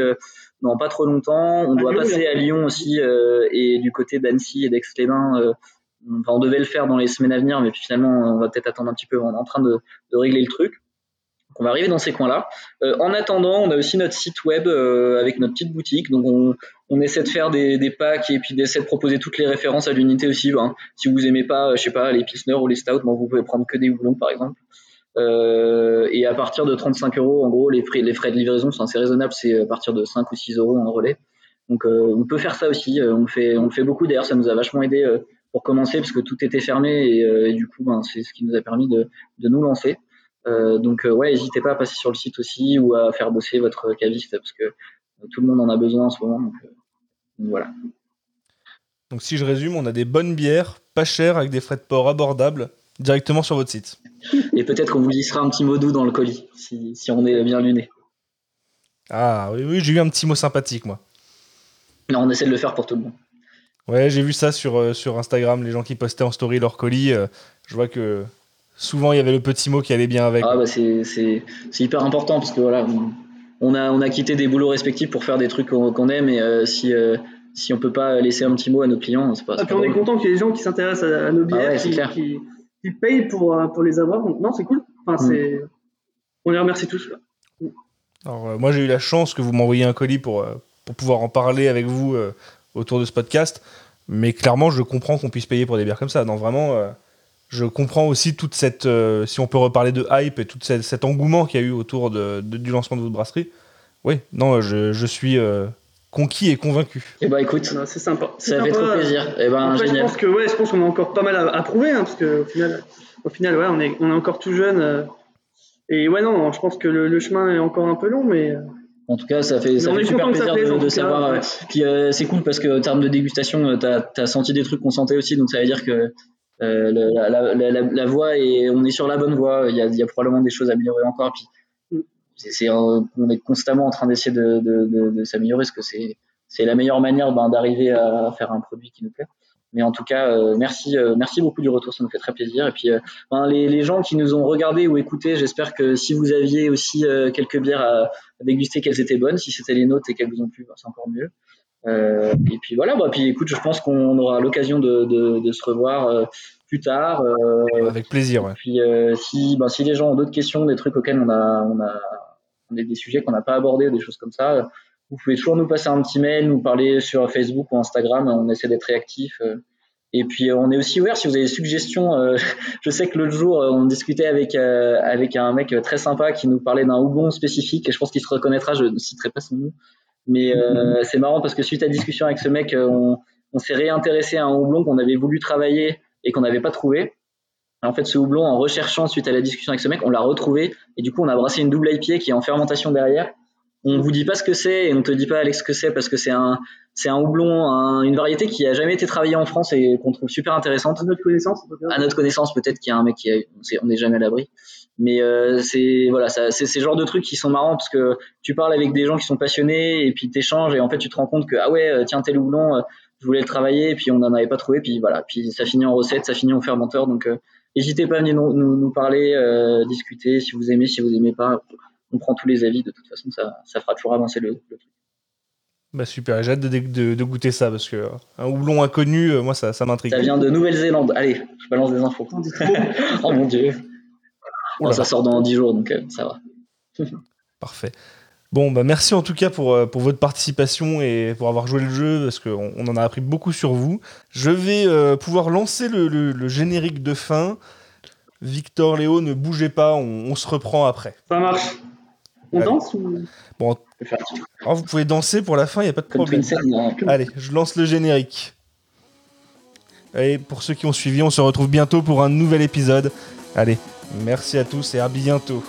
Dans pas trop longtemps. On À doit Lyon, passer à Lyon aussi euh, et du côté d'Annecy et d'Aix-les-Bains. euh, enfin, on devait le faire dans les semaines à venir, mais puis finalement on va peut-être attendre un petit peu. On est en train de, de régler le truc. Donc, on va arriver dans ces coins-là. Euh, en attendant, on a aussi notre site web euh, avec notre petite boutique. Donc, on, on essaie de faire des, des packs et puis d'essayer de proposer toutes les références à l'unité aussi. hein. Si vous aimez pas, je sais pas, les Pilsner ou les Stout, bon, vous pouvez prendre que des houblons, par exemple. Euh, et à partir de 35 euros, en gros, les frais, de livraison sont assez raisonnables. C'est à partir de 5 ou 6 euros en relais. Donc, euh, on peut faire ça aussi. Euh, on le fait, beaucoup. D'ailleurs, ça nous a vachement aidé pour commencer parce que tout était fermé et, du coup, ben, c'est ce qui nous a permis de, nous lancer. Donc ouais, n'hésitez pas à passer sur le site aussi ou à faire bosser votre caviste parce que tout le monde en a besoin en ce moment. Donc voilà. Donc si je résume, on a des bonnes bières, pas chères, avec des frais de port abordables, directement sur votre site. Et peut-être qu'on vous glissera un petit mot doux dans le colis si, si on est bien luné. Ah oui, oui j'ai eu un petit mot sympathique, moi. Non, on essaie de le faire pour tout le monde. Ouais, j'ai vu ça sur, euh, sur Instagram, les gens qui postaient en story leur colis. euh, je vois que souvent il y avait le petit mot qui allait bien avec. Ah bah c'est c'est c'est hyper important parce que voilà, on, on a on a quitté des boulots respectifs pour faire des trucs qu'on qu'on aime et euh, si euh, si on peut pas laisser un petit mot à nos clients, c'est pas. Ah, c'est puis pas on est content qu'il y ait des gens qui s'intéressent à, à nos bières, Ah ouais, c'est qui, clair. qui, qui payent pour, euh, pour les avoir. Donc, non, c'est cool. Enfin, Mm. c'est... On les remercie tous. là. Alors, euh, moi, j'ai eu la chance que vous m'envoyiez un colis pour, euh, pour pouvoir en parler avec vous euh, autour de ce podcast. Mais clairement, je comprends qu'on puisse payer pour des bières comme ça. Non, vraiment, je comprends aussi toute cette. si on peut reparler de hype et tout cette- cet engouement qu'il y a eu autour de, de- du lancement de votre brasserie. Oui, non, je, je suis conquis et convaincu. Eh bah écoute, Voilà, c'est sympa. C'est ça fait trop plaisir. Eh ben Après, je génial. pense que ouais, je pense qu'on a encore pas mal à, à prouver, hein, parce que au final, au final, ouais, on est, on est encore tout jeune. euh, et ouais, non, je pense que le, le chemin est encore un peu long, mais euh, En tout cas, ça fait, ça fait super ça plaisir plaise, de, cas, savoir. ouais. euh, Puis euh, c'est cool parce que en termes de dégustation, t'as as senti des trucs qu'on sentait aussi, donc ça veut dire que euh, la, la, la, la, la voie est, on est sur la bonne voie. Il y a, il y a probablement des choses à améliorer encore. Puis. C'est, c'est, euh, on est constamment en train d'essayer de, de, de, de s'améliorer parce que c'est, c'est la meilleure manière ben, d'arriver à faire un produit qui nous plaît. Mais en tout cas, euh, merci, euh, merci beaucoup du retour, ça nous fait très plaisir. Et puis, euh, ben, les, les gens qui nous ont regardés ou écoutés, j'espère que si vous aviez aussi euh, quelques bières à, à déguster, qu'elles étaient bonnes. Si c'était les nôtres et qu'elles vous ont plu, ben, c'est encore mieux. Euh, et puis voilà, bah, puis écoute, je pense qu'on aura l'occasion de, de, de se revoir euh, plus tard. Euh, Avec plaisir, ouais. puis euh, si, ben, si les gens ont d'autres questions, des trucs auxquels on a, on a, on a des sujets qu'on n'a pas abordés, des choses comme ça, vous pouvez toujours nous passer un petit mail, nous parler sur Facebook ou Instagram. On essaie d'être réactif. Et puis euh, on est aussi ouvert si vous avez des suggestions. euh, (laughs) je sais que l'autre jour euh, on discutait avec euh, avec un mec très sympa qui nous parlait d'un houblon spécifique. Et je pense qu'il se reconnaîtra. Je ne citerai pas son nom, mais euh, c'est marrant parce que suite à discussion avec ce mec, on, on s'est réintéressé à un houblon qu'on avait voulu travailler et qu'on n'avait pas trouvé. En fait, ce houblon, en recherchant suite à la discussion avec ce mec, on l'a retrouvé. Et du coup, on a brassé une double IPA qui est en fermentation derrière. On vous dit pas ce que c'est et on te dit pas Alex ce que c'est parce que c'est un c'est un houblon, un- une variété qui a jamais été travaillée en France et qu'on trouve super intéressante. À notre connaissance, à notre connaissance, peut-être qu'il y a un mec qui a, on n'est jamais à l'abri. Mais euh, c'est voilà, c'est ces genres de trucs qui sont marrants parce que tu parles avec des gens qui sont passionnés et puis t'échanges et en fait tu te rends compte que ah ouais euh, tiens tel houblon, euh, je voulais le travailler et puis on n'en avait pas trouvé. Puis voilà, puis ça finit en recette, ça finit en fermenteur. Donc euh, n'hésitez pas à venir nous, nous, nous parler, euh, discuter si vous aimez, si vous aimez pas, on prend tous les avis de toute façon ça, ça fera toujours avancer le, le truc. Bah super, j'ai hâte de, de- de goûter ça parce que euh, un houblon inconnu, euh, moi ça, ça m'intrigue. Ça vient de Nouvelle-Zélande. Allez, je balance des infos. (laughs) Oh mon dieu. Bon, ça sort dans 10 jours, donc euh, ça va. Parfait. Bon, bah merci en tout cas pour, euh, pour votre participation et pour avoir joué le jeu, parce qu'on on en a appris beaucoup sur vous. Je vais euh, pouvoir lancer le, le- le générique de fin. Victor, Léo, ne bougez pas, on, on se reprend après. Ça marche. On Allez. danse ou? Bon, alors vous pouvez danser pour la fin, il n'y a pas de Comme problème. Hein. Allez, je lance le générique. Et pour ceux qui ont suivi, on se retrouve bientôt pour un nouvel épisode. Allez, merci à tous et à bientôt.